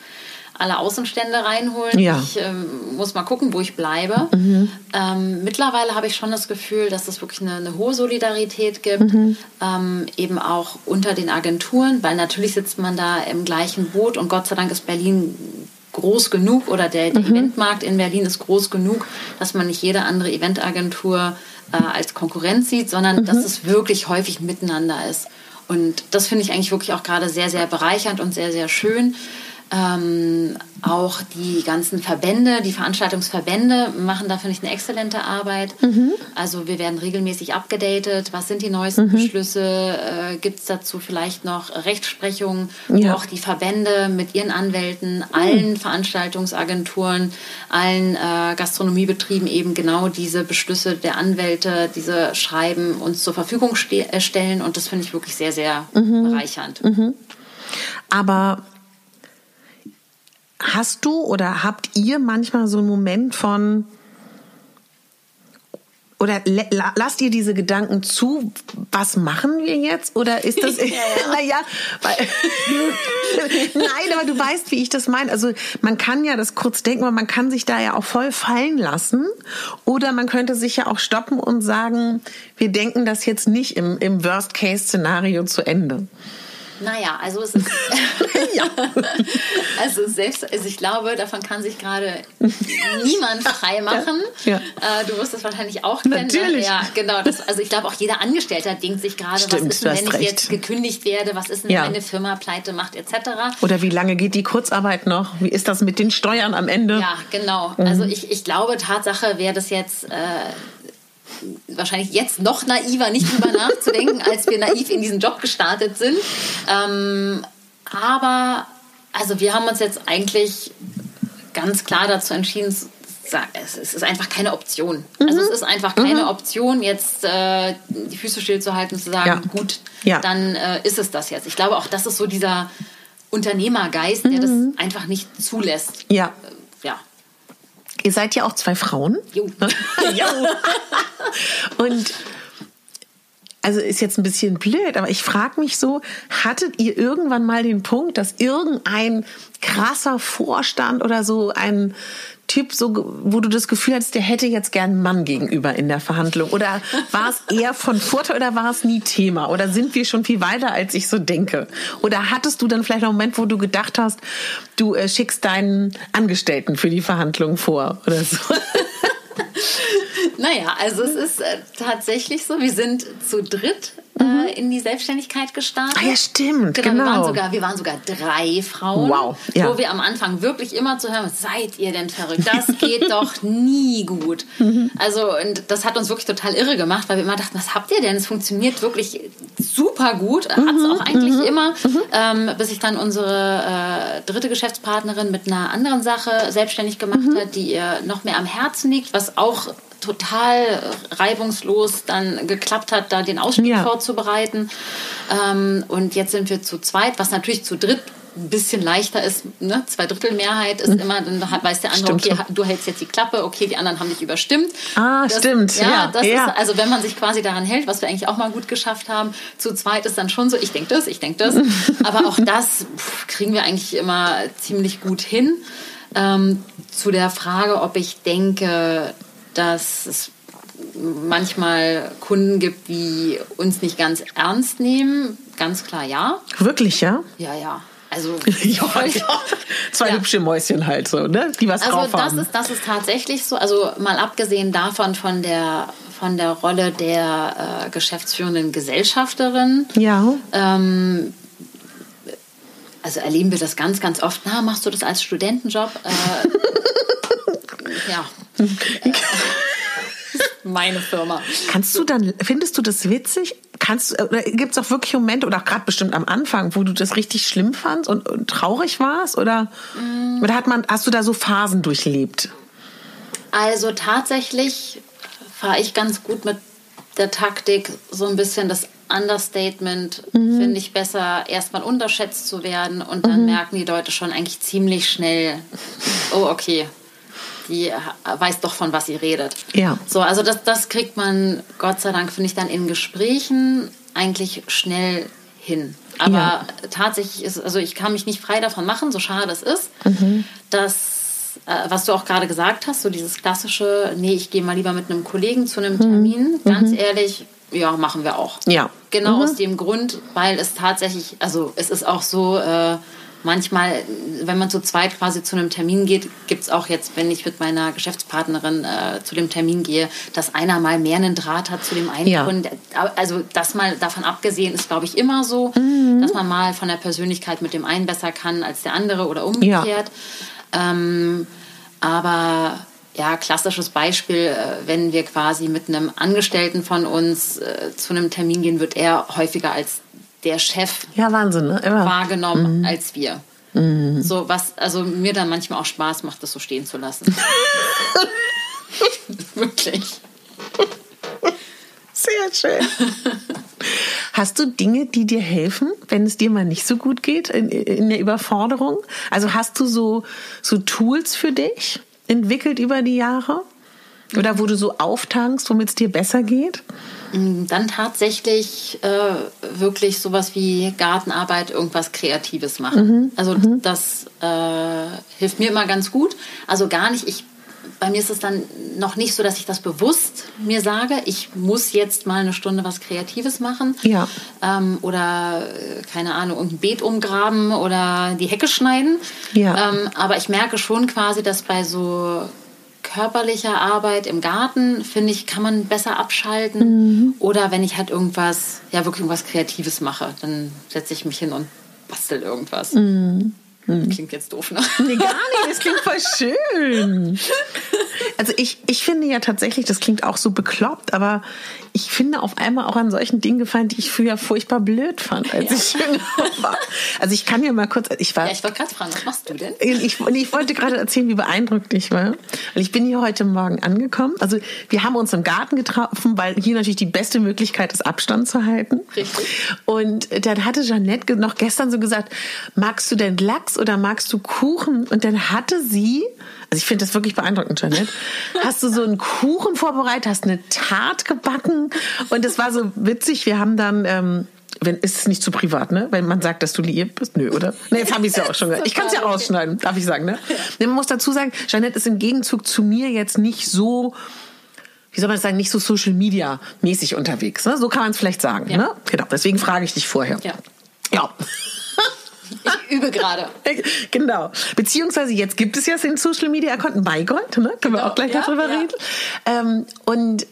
alle Außenstände reinholen. Ja. Ich ähm, muss mal gucken, wo ich bleibe. Mhm. Ähm, mittlerweile habe ich schon das Gefühl, dass es wirklich eine, eine hohe Solidarität gibt, mhm. ähm, eben auch unter den Agenturen, weil natürlich sitzt man da im gleichen Boot und Gott sei Dank ist Berlin groß genug oder der, der mhm. Eventmarkt in Berlin ist groß genug, dass man nicht jede andere Eventagentur äh, als Konkurrenz sieht, sondern mhm. dass es wirklich häufig miteinander ist. Und das finde ich eigentlich wirklich auch gerade sehr, sehr bereichernd und sehr, sehr schön. Ähm, auch die ganzen Verbände, die Veranstaltungsverbände machen da, finde ich, eine exzellente Arbeit. Mhm. Also wir werden regelmäßig abgedatet. Was sind die neuesten mhm. Beschlüsse? Äh, Gibt es dazu vielleicht noch Rechtsprechung, ja. auch die Verbände mit ihren Anwälten, mhm. allen Veranstaltungsagenturen, allen äh, Gastronomiebetrieben eben genau diese Beschlüsse der Anwälte, diese Schreiben uns zur Verfügung äh, stellen. Und das finde ich wirklich sehr, sehr mhm. bereichernd. Mhm. Aber Hast du oder habt ihr manchmal so einen Moment von, oder lasst ihr diese Gedanken zu, was machen wir jetzt? Oder ist das, ja, ja. naja, weil, nein, aber du weißt, wie ich das meine. Also man kann ja das kurz denken, aber man kann sich da ja auch voll fallen lassen. Oder man könnte sich ja auch stoppen und sagen, wir denken das jetzt nicht im, im Worst-Case-Szenario zu Ende. Naja, also es ist. ja. Also selbst, also ich glaube, davon kann sich gerade niemand frei machen. Ja. Ja. Äh, du wirst das wahrscheinlich auch kennen. Ne? Natürlich. Ja, genau. Das, also ich glaube, auch jeder Angestellter denkt sich gerade, was ist denn, wenn ich recht. jetzt gekündigt werde, was ist denn, ja. wenn eine Firma pleite macht, etc. Oder wie lange geht die Kurzarbeit noch? Wie ist das mit den Steuern am Ende? Ja, genau. Mhm. Also ich, ich glaube, Tatsache wäre das jetzt. Äh, wahrscheinlich jetzt noch naiver, nicht drüber nachzudenken, als wir naiv in diesen Job gestartet sind. Ähm, aber also wir haben uns jetzt eigentlich ganz klar dazu entschieden, es ist einfach keine Option. Mhm. Also es ist einfach keine mhm. Option, jetzt äh, die Füße stillzuhalten und zu sagen, ja. gut, ja. dann äh, ist es das jetzt. Ich glaube auch, das ist so dieser Unternehmergeist, der mhm. das einfach nicht zulässt. Ja. Ja. Ihr seid ja auch zwei Frauen. Jo. jo. Und also ist jetzt ein bisschen blöd, aber ich frage mich so, hattet ihr irgendwann mal den Punkt, dass irgendein krasser Vorstand oder so ein Typ, so, wo du das Gefühl hattest, der hätte jetzt gern einen Mann gegenüber in der Verhandlung? Oder war es eher von Vorteil oder war es nie Thema? Oder sind wir schon viel weiter, als ich so denke? Oder hattest du dann vielleicht einen Moment, wo du gedacht hast, du äh, schickst deinen Angestellten für die Verhandlung vor oder so? Naja, also es ist äh, tatsächlich so, wir sind zu dritt äh, mhm. in die Selbstständigkeit gestartet. Ah ja, stimmt, genau. genau. Wir, waren sogar, wir waren sogar drei Frauen, wow, ja. wo wir am Anfang wirklich immer zu hören, seid ihr denn verrückt? Das geht doch nie gut. Mhm. Also und das hat uns wirklich total irre gemacht, weil wir immer dachten, was habt ihr denn? Es funktioniert wirklich super gut, hat es mhm. auch eigentlich mhm. immer, mhm. ähm, bis sich dann unsere äh, dritte Geschäftspartnerin mit einer anderen Sache selbstständig gemacht hat, die ihr noch mehr am Herzen liegt, was auch total reibungslos dann geklappt hat, da den Ausstieg ja. vorzubereiten. Ähm, und jetzt sind wir zu zweit, was natürlich zu dritt ein bisschen leichter ist, ne? zwei Drittel Mehrheit ist mhm. immer, dann weiß der andere, stimmt okay, du hältst jetzt die Klappe, okay, die anderen haben dich überstimmt. Ah, das, stimmt. Ja, ja, das ja. Ist, also wenn man sich quasi daran hält, was wir eigentlich auch mal gut geschafft haben, zu zweit ist dann schon so, ich denke das, ich denke das, aber auch das pff, kriegen wir eigentlich immer ziemlich gut hin. Ähm, zu der Frage, ob ich denke, dass es manchmal Kunden gibt, die uns nicht ganz ernst nehmen. Ganz klar ja. Wirklich, ja? Ja, ja. Also ja, ja. zwei ja. hübsche Mäuschen halt so, ne? Die was also drauf das Ist, das ist tatsächlich so. Also mal abgesehen davon von der von der Rolle der äh, geschäftsführenden Gesellschafterin. Ja. Ähm, also erleben wir das ganz, ganz oft. Na, machst du das als Studentenjob? Äh, ja. Meine Firma. Kannst du dann, findest du das witzig? Kannst, oder gibt es auch wirklich Momente oder auch gerade bestimmt am Anfang, wo du das richtig schlimm fandst und, und traurig warst? Oder, mm. oder hat man, hast du da so Phasen durchlebt? Also tatsächlich fahre ich ganz gut mit der Taktik, so ein bisschen das Understatement mhm. finde ich besser, erstmal unterschätzt zu werden und dann mhm. merken die Leute schon eigentlich ziemlich schnell, oh okay, die weiß doch von was sie redet. Ja. So, also das, das kriegt man Gott sei Dank, finde ich, dann in Gesprächen eigentlich schnell hin. Aber ja. tatsächlich ist, also ich kann mich nicht frei davon machen, so schade es ist, mhm. dass äh, was du auch gerade gesagt hast, so dieses klassische, nee, ich gehe mal lieber mit einem Kollegen zu einem mhm. Termin, mhm. ganz ehrlich, ja, machen wir auch. Ja. Genau mhm. aus dem Grund, weil es tatsächlich, also es ist auch so, äh, manchmal, wenn man zu zweit quasi zu einem Termin geht, gibt es auch jetzt, wenn ich mit meiner Geschäftspartnerin äh, zu dem Termin gehe, dass einer mal mehr einen Draht hat zu dem einen ja. Kunden. Also das mal davon abgesehen ist, glaube ich, immer so, mhm. dass man mal von der Persönlichkeit mit dem einen besser kann als der andere oder umgekehrt. Ja. Ähm, aber ja, klassisches Beispiel, äh, wenn wir quasi mit einem Angestellten von uns äh, zu einem Termin gehen, wird er häufiger als der Chef ja, Wahnsinn, ne? Immer. wahrgenommen mhm. als wir. Mhm. So was, also mir dann manchmal auch Spaß macht, das so stehen zu lassen. Wirklich. Sehr schön. Hast du Dinge, die dir helfen, wenn es dir mal nicht so gut geht in, in der Überforderung? Also hast du so, so Tools für dich entwickelt über die Jahre? Oder wo du so auftankst, womit es dir besser geht? Mm, dann tatsächlich äh, wirklich sowas wie Gartenarbeit, irgendwas Kreatives machen. Mhm. Also mhm. das äh, hilft mir immer ganz gut. Also gar nicht, ich bei mir ist es dann noch nicht so, dass ich das bewusst mir sage, ich muss jetzt mal eine Stunde was Kreatives machen. Ja. Ähm, oder, äh, keine Ahnung, irgendein Beet umgraben oder die Hecke schneiden. Ja. Ähm, aber ich merke schon quasi, dass bei so körperlicher Arbeit im Garten, finde ich, kann man besser abschalten. Mhm. Oder wenn ich halt irgendwas, ja, wirklich irgendwas Kreatives mache, dann setze ich mich hin und bastel irgendwas. Mhm. Mhm. Klingt jetzt doof, ne? Nee, gar nicht. Das klingt voll schön. Also ich, ich finde ja tatsächlich, das klingt auch so bekloppt, aber ich finde auf einmal auch an solchen Dingen gefallen, die ich früher furchtbar blöd fand, als ja. ich jünger war. Also ich kann ja mal kurz, ich war. Ja, ich wollte gerade fragen, was machst du denn? Ich, ich wollte gerade erzählen, wie beeindruckt ich war. Und ich bin hier heute Morgen angekommen. Also wir haben uns im Garten getroffen, weil hier natürlich die beste Möglichkeit ist, Abstand zu halten. Richtig. Und dann hatte Jeanette noch gestern so gesagt, magst du denn Lachs oder magst du Kuchen? Und dann hatte sie also ich finde das wirklich beeindruckend, Janet. Hast du so einen Kuchen vorbereitet, hast eine Tart gebacken und es war so witzig. Wir haben dann ähm, wenn ist es nicht zu privat, ne? Wenn man sagt, dass du lieb bist, nö, oder? Ne, jetzt habe ich es ja auch schon gesagt. Ich kann es ja rausschneiden, darf ich sagen, ne? Ja. Man muss dazu sagen, Jeanette ist im Gegenzug zu mir jetzt nicht so wie soll man das sagen, nicht so Social Media mäßig unterwegs. Ne? So kann man es vielleicht sagen. Ja. Ne? Genau. Deswegen frage ich dich vorher. Ja. Ja. Übe gerade. Genau. Beziehungsweise jetzt gibt es ja den Social Media Account bei Gott, ne? Können genau. wir auch gleich ja, darüber ja. reden. Ähm, und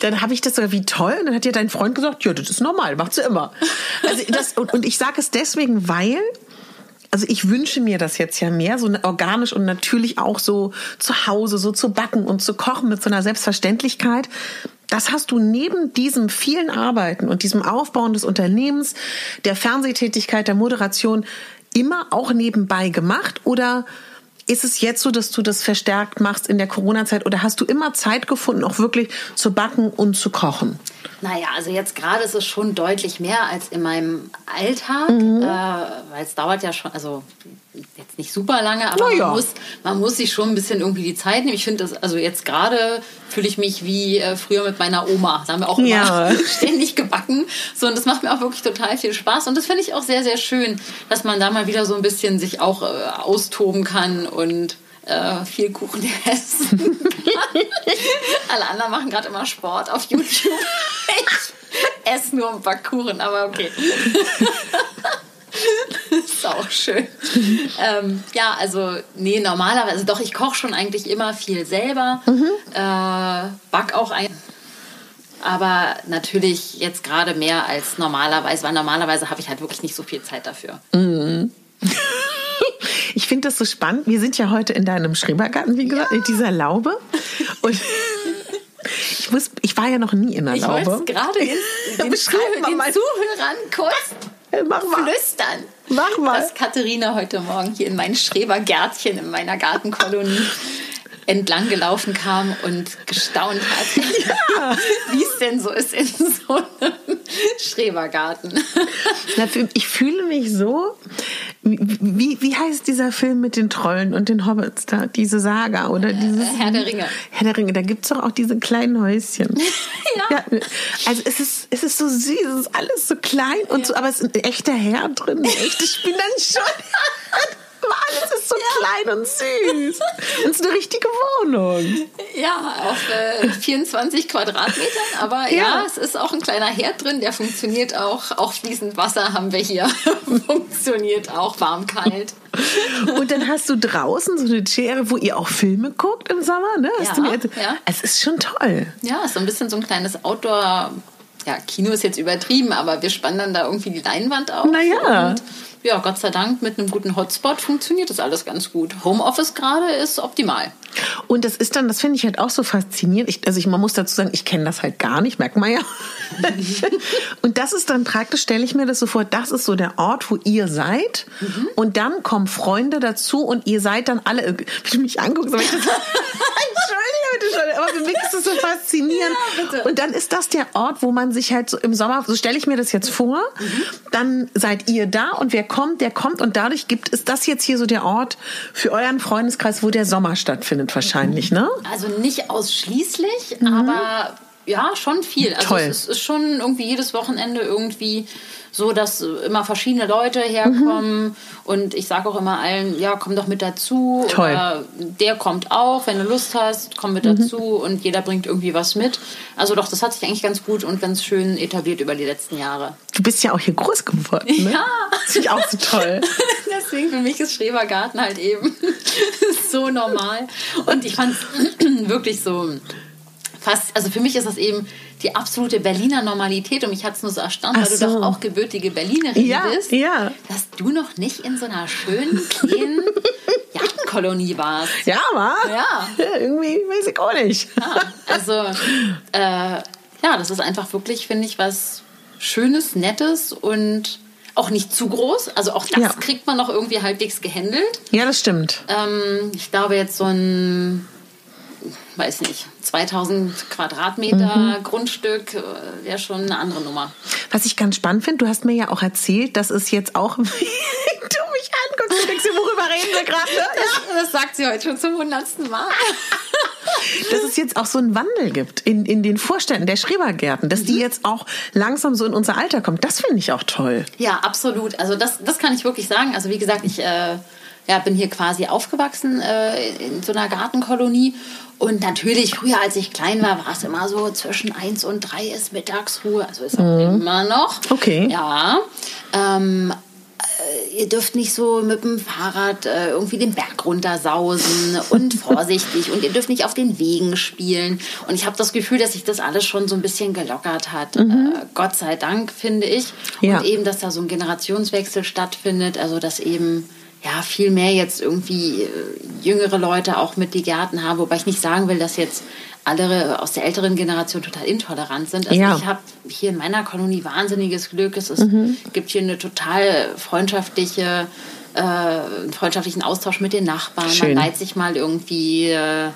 dann habe ich das sogar wie toll. Und dann hat ja dein Freund gesagt, ja, das ist normal, macht sie immer. Also das, und, und ich sage es deswegen, weil also ich wünsche mir das jetzt ja mehr, so organisch und natürlich auch so zu Hause, so zu backen und zu kochen mit so einer Selbstverständlichkeit. Das hast du neben diesem vielen Arbeiten und diesem Aufbauen des Unternehmens, der Fernsehtätigkeit, der Moderation immer auch nebenbei gemacht oder ist es jetzt so, dass du das verstärkt machst in der Corona-Zeit oder hast du immer Zeit gefunden, auch wirklich zu backen und zu kochen? Naja, also jetzt gerade ist es schon deutlich mehr als in meinem Alltag, mhm. äh, weil es dauert ja schon, also jetzt nicht super lange, aber ja. man, muss, man muss sich schon ein bisschen irgendwie die Zeit nehmen. Ich finde das, also jetzt gerade fühle ich mich wie äh, früher mit meiner Oma. Da haben wir auch immer ja. ständig gebacken. So, und das macht mir auch wirklich total viel Spaß. Und das finde ich auch sehr, sehr schön, dass man da mal wieder so ein bisschen sich auch äh, austoben kann und äh, viel Kuchen essen kann. Alle anderen machen gerade immer Sport auf YouTube. ich esse nur ein paar Kuchen, aber okay. ist auch schön. ähm, ja, also, nee, normalerweise, also doch, ich koche schon eigentlich immer viel selber. Mhm. Äh, back auch ein. Aber natürlich jetzt gerade mehr als normalerweise, weil normalerweise habe ich halt wirklich nicht so viel Zeit dafür. Mhm. Ich finde das so spannend. Wir sind ja heute in deinem Schrebergarten, wie gesagt, ja. in dieser Laube. Und ich, muss, ich war ja noch nie in der ich Laube. Ich wollte gerade den, den, den Zuhörern kurz Mach mal. flüstern. Mach mal. Dass Katharina heute Morgen hier in mein Schrebergärtchen in meiner Gartenkolonie entlang gelaufen kam und gestaunt hat, ja. wie es denn so ist in so einem Schrebergarten. Ich fühle mich so, wie, wie heißt dieser Film mit den Trollen und den Hobbits da? Diese Saga oder äh, dieses. Herr der Ringe. Herr der Ringe, da gibt es doch auch diese kleinen Häuschen. ja. ja. Also es ist, es ist so süß, es ist alles so klein und ja. so, aber es ist ein echter Herr drin, eine echte schon. Alles ist so ja. klein und süß. Es ist eine richtige Wohnung. Ja, auf äh, 24 Quadratmetern. Aber ja. ja. es ist auch ein kleiner Herd drin, der funktioniert auch. Auch fließend Wasser haben wir hier. funktioniert auch warm, kalt. Und dann hast du draußen so eine Schere, wo ihr auch Filme guckt im Sommer, ne? Ja, ja. Es ist schon toll. Ja, ist so ein bisschen so ein kleines Outdoor- ja, Kino ist jetzt übertrieben, aber wir spannen dann da irgendwie die Leinwand auf. Naja. Und ja, Gott sei Dank mit einem guten Hotspot funktioniert das alles ganz gut. Homeoffice gerade ist optimal. Und das ist dann, das finde ich halt auch so faszinierend. Ich, also ich, man muss dazu sagen, ich kenne das halt gar nicht, merkt man ja. und das ist dann praktisch, stelle ich mir das so vor, das ist so der Ort, wo ihr seid. Mhm. Und dann kommen Freunde dazu und ihr seid dann alle, wie du mich anguckst, aber ich das, Entschuldige bitte schon, aber für mich ist das so faszinierend. Ja, und dann ist das der Ort, wo man sich halt so im Sommer, so stelle ich mir das jetzt vor, mhm. dann seid ihr da und wer kommt, der kommt und dadurch gibt es das jetzt hier so der Ort für euren Freundeskreis, wo der Sommer stattfindet wahrscheinlich, ne? Also nicht ausschließlich, mhm. aber ja, schon viel. Also Toll. es ist schon irgendwie jedes Wochenende irgendwie so, dass immer verschiedene Leute herkommen mhm. und ich sage auch immer allen, ja, komm doch mit dazu. Toll. Oder der kommt auch, wenn du Lust hast, komm mit mhm. dazu und jeder bringt irgendwie was mit. Also doch, das hat sich eigentlich ganz gut und ganz schön etabliert über die letzten Jahre. Du bist ja auch hier groß geworden, ne? Ja. Das finde ich auch so toll. Deswegen für mich ist Schrebergarten halt eben so normal. Und ich fand es wirklich so fast, also für mich ist das eben die absolute Berliner Normalität und mich hat es nur so erstaunt, weil so. du doch auch gebürtige Berlinerin ja, bist, ja. dass du noch nicht in so einer schönen, kleinen Jagdkolonie warst. Ja, war? Ja. ja. Irgendwie weiß ich auch nicht. Ja, also, äh, ja, das ist einfach wirklich, finde ich, was Schönes, Nettes und auch nicht zu groß. Also auch das ja. kriegt man noch irgendwie halbwegs gehandelt. Ja, das stimmt. Ähm, ich glaube jetzt so ein weiß nicht, 2000 Quadratmeter mhm. Grundstück äh, wäre schon eine andere Nummer. Was ich ganz spannend finde, du hast mir ja auch erzählt, dass es jetzt auch, du mich anguckst, du denkst, worüber reden wir gerade? Ne? Das, das, sagt sie heute schon zum hundertsten Mal. dass es jetzt auch so einen Wandel gibt in, in den Vorständen der Schrebergärten, dass mhm. die jetzt auch langsam so in unser Alter kommen. Das finde ich auch toll. Ja, absolut. Also das, das kann ich wirklich sagen. Also wie gesagt, ich... Äh, ja, bin hier quasi aufgewachsen äh, in so einer Gartenkolonie. Und natürlich, früher, als ich klein war, war es immer so, zwischen eins und drei ist Mittagsruhe. Also ist auch mhm. immer noch. Okay. Ja. Ähm, äh, ihr dürft nicht so mit dem Fahrrad äh, irgendwie den Berg runtersausen und vorsichtig und ihr dürft nicht auf den Wegen spielen. Und ich habe das Gefühl, dass sich das alles schon so ein bisschen gelockert hat. Mhm. Äh, Gott sei Dank, finde ich. Ja. Und eben, dass da so ein Generationswechsel stattfindet, also dass eben ja, viel mehr jetzt irgendwie äh, jüngere Leute auch mit die Gärten haben, wobei ich nicht sagen will, dass jetzt alle aus der älteren Generation total intolerant sind. Also ja. ich habe hier in meiner Kolonie wahnsinniges Glück. Es ist, mhm. gibt hier eine total freundschaftliche, äh, freundschaftlichen Austausch mit den Nachbarn. Schön. Man leiht sich mal irgendwie äh,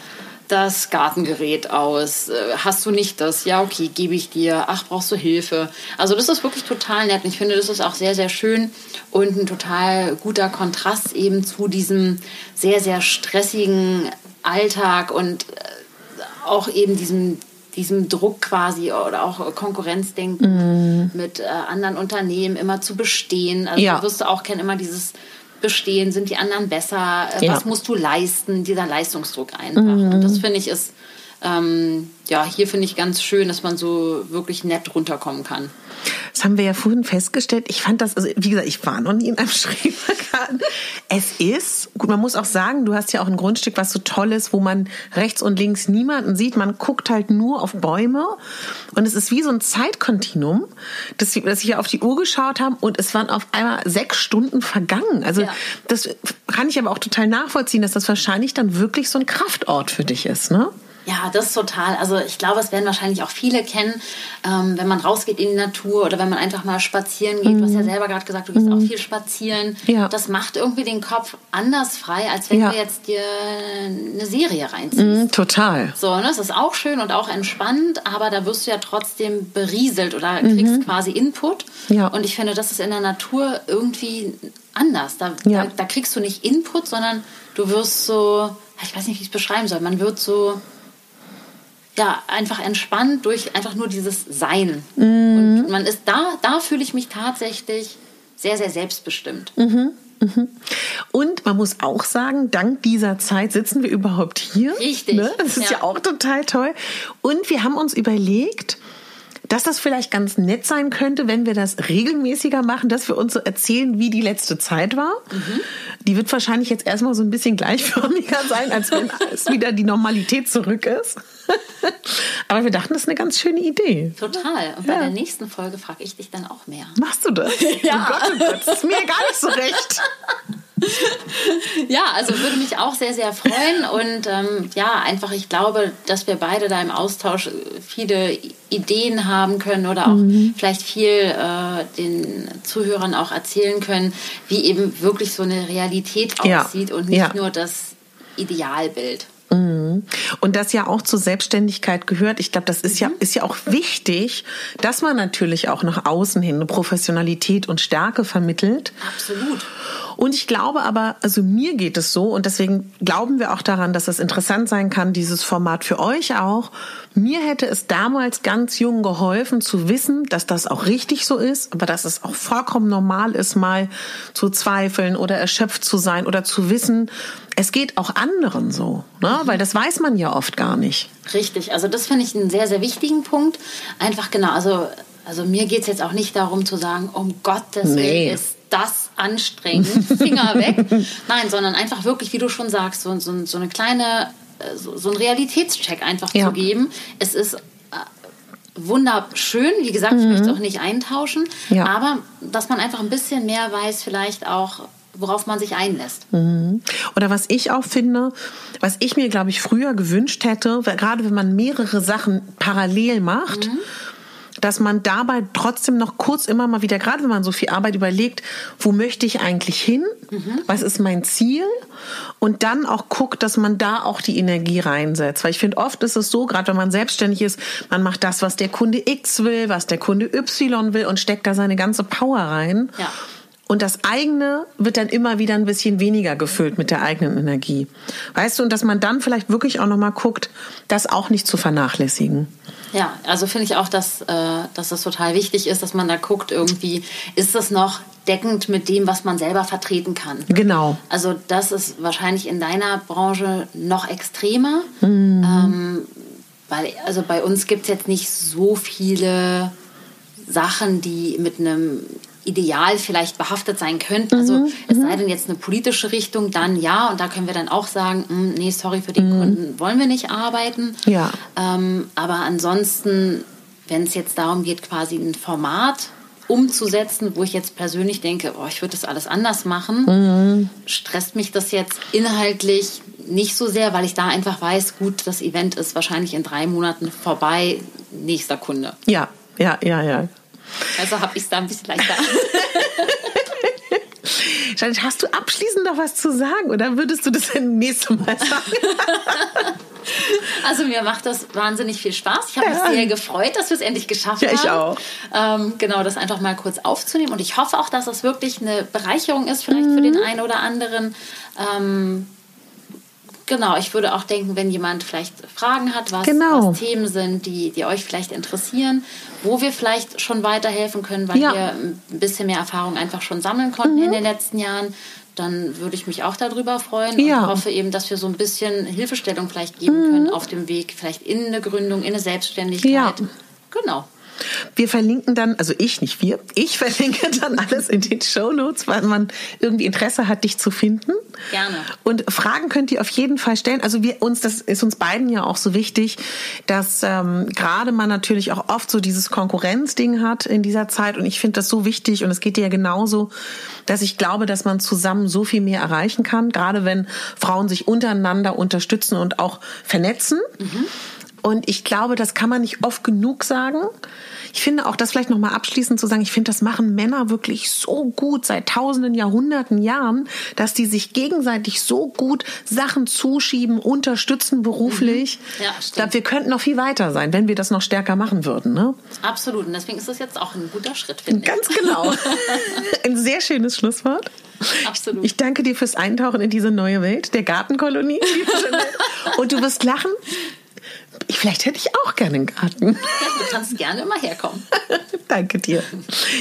das Gartengerät aus. Äh, hast du nicht das? Ja, okay, gebe ich dir. Ach, brauchst du Hilfe? Also das ist wirklich total nett. Ich finde, das ist auch sehr, sehr schön und ein total guter Kontrast eben zu diesem sehr, sehr stressigen Alltag und äh, auch eben diesem diesem Druck quasi oder auch Konkurrenzdenken mm. mit äh, anderen Unternehmen immer zu bestehen. Also ja. du wirst du auch kennen, immer dieses bestehen? Sind die anderen besser? Ja. Was musst du leisten? Dieser Leistungsdruck einfach. Mhm. Und das finde ich ist ähm, ja, hier finde ich ganz schön, dass man so wirklich nett runterkommen kann. Das haben wir ja vorhin festgestellt. Ich fand das, also wie gesagt, ich war noch nie in einem Schrebergarten. Es ist, gut, man muss auch sagen, du hast ja auch ein Grundstück, was so toll ist, wo man rechts und links niemanden sieht. Man guckt halt nur auf Bäume. Und es ist wie so ein Zeitkontinuum, dass, wir, dass wir auf die Uhr geschaut haben und es waren auf einmal sechs Stunden vergangen. Also ja. das kann ich aber auch total nachvollziehen, dass das wahrscheinlich dann wirklich so ein Kraftort für dich ist, ne? Ja, das ist total. Also ich glaube, es werden wahrscheinlich auch viele kennen, ähm, wenn man rausgeht in die Natur oder wenn man einfach mal spazieren geht. Mhm. Du hast ja mhm. selber gerade gesagt, du gehst mhm. auch viel spazieren. Ja. Das macht irgendwie den Kopf anders frei, als wenn ja. du jetzt dir eine Serie reinziehst. Mhm, total. So, ne? Das ist auch schön und auch entspannt, aber da wirst du ja trotzdem berieselt oder kriegst mhm. quasi Input. Ja. Und ich finde, das ist in der Natur irgendwie anders. Da, ja. da, da kriegst du nicht Input, sondern du wirst so, ich weiß nicht, wie ich es beschreiben soll, man wird so ja, einfach entspannt durch einfach nur dieses Sein. Mhm. Und man ist da, da fühle ich mich tatsächlich sehr, sehr selbstbestimmt. Mhm. Mhm. Und man muss auch sagen, dank dieser Zeit sitzen wir überhaupt hier. Richtig. Ne? Das ist ja. ja auch total toll. Und wir haben uns überlegt, dass das vielleicht ganz nett sein könnte, wenn wir das regelmäßiger machen, dass wir uns so erzählen, wie die letzte Zeit war. Mhm. Die wird wahrscheinlich jetzt erstmal so ein bisschen gleichförmiger sein, als wenn es wieder die Normalität zurück ist. Aber wir dachten, das ist eine ganz schöne Idee. Total. Und bei ja. der nächsten Folge frage ich dich dann auch mehr. Machst du das? Ja. Oh Gott, oh Gott, das ist mir gar nicht so recht. ja, also würde mich auch sehr, sehr freuen. Und ähm, ja, einfach, ich glaube, dass wir beide da im Austausch viele Ideen haben können oder auch mhm. vielleicht viel äh, den Zuhörern auch erzählen können, wie eben wirklich so eine Realität aussieht ja. und nicht ja. nur das Idealbild. Mhm. Und das ja auch zur Selbstständigkeit gehört. Ich glaube, das ist ja, mhm. ist ja auch wichtig, dass man natürlich auch nach außen hin eine Professionalität und Stärke vermittelt. Absolut. Und ich glaube aber, also mir geht es so und deswegen glauben wir auch daran, dass es interessant sein kann, dieses Format für euch auch. Mir hätte es damals ganz jung geholfen zu wissen, dass das auch richtig so ist, aber dass es auch vollkommen normal ist, mal zu zweifeln oder erschöpft zu sein oder zu wissen, es geht auch anderen so, ne? weil das weiß man ja oft gar nicht. Richtig, also das finde ich einen sehr, sehr wichtigen Punkt. Einfach genau, also, also mir geht es jetzt auch nicht darum zu sagen, um Gottes nee. Willen ist das anstrengend, Finger weg. Nein, sondern einfach wirklich, wie du schon sagst, so, so, so eine kleine, äh, so, so einen Realitätscheck einfach ja. zu geben. Es ist äh, wunderschön. Wie gesagt, mhm. ich möchte es auch nicht eintauschen. Ja. Aber dass man einfach ein bisschen mehr weiß, vielleicht auch, worauf man sich einlässt. Mhm. Oder was ich auch finde, was ich mir, glaube ich, früher gewünscht hätte, gerade wenn man mehrere Sachen parallel macht, mhm dass man dabei trotzdem noch kurz immer mal wieder, gerade wenn man so viel Arbeit überlegt, wo möchte ich eigentlich hin? Mhm. Was ist mein Ziel? Und dann auch guckt, dass man da auch die Energie reinsetzt. Weil ich finde, oft ist es so, gerade wenn man selbstständig ist, man macht das, was der Kunde X will, was der Kunde Y will und steckt da seine ganze Power rein. Ja. Und das eigene wird dann immer wieder ein bisschen weniger gefüllt mit der eigenen Energie. Weißt du, und dass man dann vielleicht wirklich auch nochmal guckt, das auch nicht zu vernachlässigen. Ja, also finde ich auch, dass, äh, dass das total wichtig ist, dass man da guckt, irgendwie, ist das noch deckend mit dem, was man selber vertreten kann. Genau. Also das ist wahrscheinlich in deiner Branche noch extremer. Mhm. Ähm, weil, also bei uns gibt es jetzt nicht so viele Sachen, die mit einem Ideal vielleicht behaftet sein könnten. Also mhm. es sei mhm. denn jetzt eine politische Richtung, dann ja. Und da können wir dann auch sagen, mh, hm, nee, sorry, für den mhm. Kunden wollen wir nicht arbeiten. Ja. Ähm, aber ansonsten, wenn es jetzt darum geht, quasi ein Format umzusetzen, wo ich jetzt persönlich denke, oh, ich würde das alles anders machen, mhm. stresst mich das jetzt inhaltlich nicht so sehr, weil ich da einfach weiß, gut, das Event ist wahrscheinlich in drei Monaten vorbei, nächster Kunde. Ja, ja, ja, ja. Also habe ich es da ein bisschen leichter. Janet, hast du abschließend noch was zu sagen oder würdest du das nächste Mal sagen? Also mir macht das wahnsinnig viel Spaß. Ich habe mich sehr gefreut, dass wir es endlich geschafft ja, haben. ich auch. Ähm, genau, das einfach mal kurz aufzunehmen. Und ich hoffe auch, dass das wirklich eine Bereicherung ist, vielleicht mhm. für den einen oder anderen. Ähm, Genau, ich würde auch denken, wenn jemand vielleicht Fragen hat, was, genau. was Themen sind, die, die euch vielleicht interessieren, wo wir vielleicht schon weiterhelfen können, weil ja. wir ein bisschen mehr Erfahrung einfach schon sammeln konnten mhm. in den letzten Jahren, dann würde ich mich auch darüber freuen ja. und hoffe eben, dass wir so ein bisschen Hilfestellung vielleicht geben mhm. können auf dem Weg, vielleicht in eine Gründung, in eine Selbstständigkeit. Ja. Genau. Wir verlinken dann, also ich nicht wir, ich verlinke dann alles in den Show Notes, weil man irgendwie Interesse hat, dich zu finden. Gerne. Und Fragen könnt ihr auf jeden Fall stellen. Also wir uns, das ist uns beiden ja auch so wichtig, dass ähm, gerade man natürlich auch oft so dieses Konkurrenzding hat in dieser Zeit. Und ich finde das so wichtig und es geht dir ja genauso, dass ich glaube, dass man zusammen so viel mehr erreichen kann, gerade wenn Frauen sich untereinander unterstützen und auch vernetzen. Mhm. Und ich glaube, das kann man nicht oft genug sagen. Ich finde auch das vielleicht nochmal abschließend zu sagen, ich finde, das machen Männer wirklich so gut seit tausenden, Jahrhunderten Jahren, dass die sich gegenseitig so gut Sachen zuschieben, unterstützen beruflich. Mhm. Ja, ich glaube, wir könnten noch viel weiter sein, wenn wir das noch stärker machen würden. Ne? Absolut. Und deswegen ist das jetzt auch ein guter Schritt, finde ich. Ganz genau. ein sehr schönes Schlusswort. Absolut. Ich danke dir fürs Eintauchen in diese neue Welt der Gartenkolonie. Und du wirst lachen. Ich, vielleicht hätte ich auch gerne einen Garten. Ja, du kannst gerne immer herkommen. Danke dir.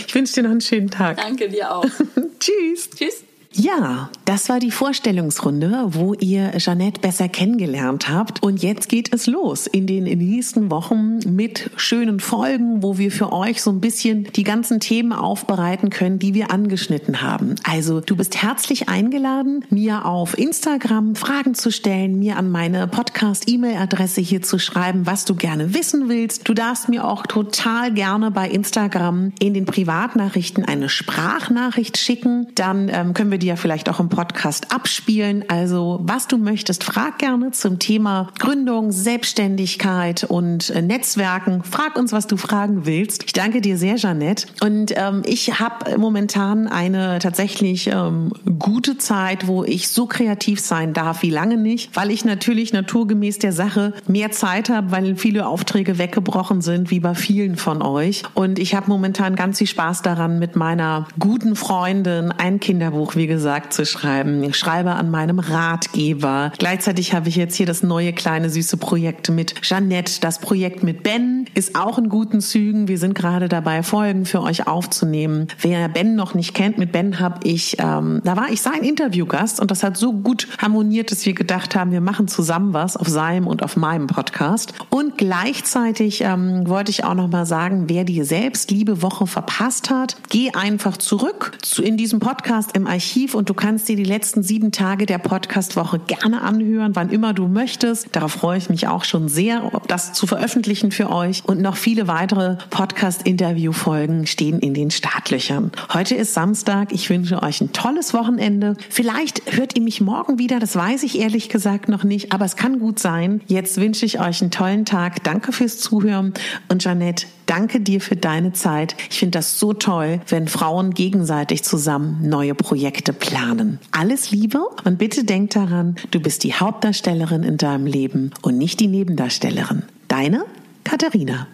Ich wünsche dir noch einen schönen Tag. Danke dir auch. Tschüss. Tschüss. Ja, das war die Vorstellungsrunde, wo ihr Jeanette besser kennengelernt habt. Und jetzt geht es los in den nächsten Wochen mit schönen Folgen, wo wir für euch so ein bisschen die ganzen Themen aufbereiten können, die wir angeschnitten haben. Also du bist herzlich eingeladen, mir auf Instagram Fragen zu stellen, mir an meine Podcast-E-Mail-Adresse hier zu schreiben, was du gerne wissen willst. Du darfst mir auch total gerne bei Instagram in den Privatnachrichten eine Sprachnachricht schicken. Dann ähm, können wir die ja vielleicht auch im Podcast abspielen. Also was du möchtest, frag gerne zum Thema Gründung, Selbstständigkeit und äh, Netzwerken. Frag uns, was du fragen willst. Ich danke dir sehr, Jeanette. Und ähm, ich habe momentan eine tatsächlich ähm, gute Zeit, wo ich so kreativ sein darf wie lange nicht, weil ich natürlich naturgemäß der Sache mehr Zeit habe, weil viele Aufträge weggebrochen sind, wie bei vielen von euch. Und ich habe momentan ganz viel Spaß daran, mit meiner guten Freundin ein Kinderbuch, wie gesagt, zu schreiben. Ich schreibe an meinem Ratgeber. Gleichzeitig habe ich jetzt hier das neue kleine süße Projekt mit Jeannette. Das Projekt mit Ben ist auch in guten Zügen. Wir sind gerade dabei, Folgen für euch aufzunehmen. Wer Ben noch nicht kennt, mit Ben habe ich, ähm, da war ich sein Interviewgast und das hat so gut harmoniert, dass wir gedacht haben, wir machen zusammen was auf seinem und auf meinem Podcast. Und gleichzeitig ähm, wollte ich auch noch mal sagen, wer die Selbstliebe-Woche verpasst hat, geh einfach zurück zu, in diesem Podcast im Archiv Archiv und du kannst dir die letzten sieben Tage der Podcast-Woche gerne anhören, wann immer du möchtest. Darauf freue ich mich auch schon sehr, das zu veröffentlichen für euch. Und noch viele weitere Podcast-Interview-Folgen stehen in den Startlöchern. Heute ist Samstag. Ich wünsche euch ein tolles Wochenende. Vielleicht hört ihr mich morgen wieder. Das weiß ich ehrlich gesagt noch nicht, aber es kann gut sein. Jetzt wünsche ich euch einen tollen Tag. Danke fürs Zuhören. Und Janette, danke dir für deine Zeit. Ich finde das so toll, wenn Frauen gegenseitig zusammen neue Projekte planen. Alles Liebe und bitte denk daran, du bist die Hauptdarstellerin in deinem Leben und nicht die Nebendarstellerin. Deine Katharina.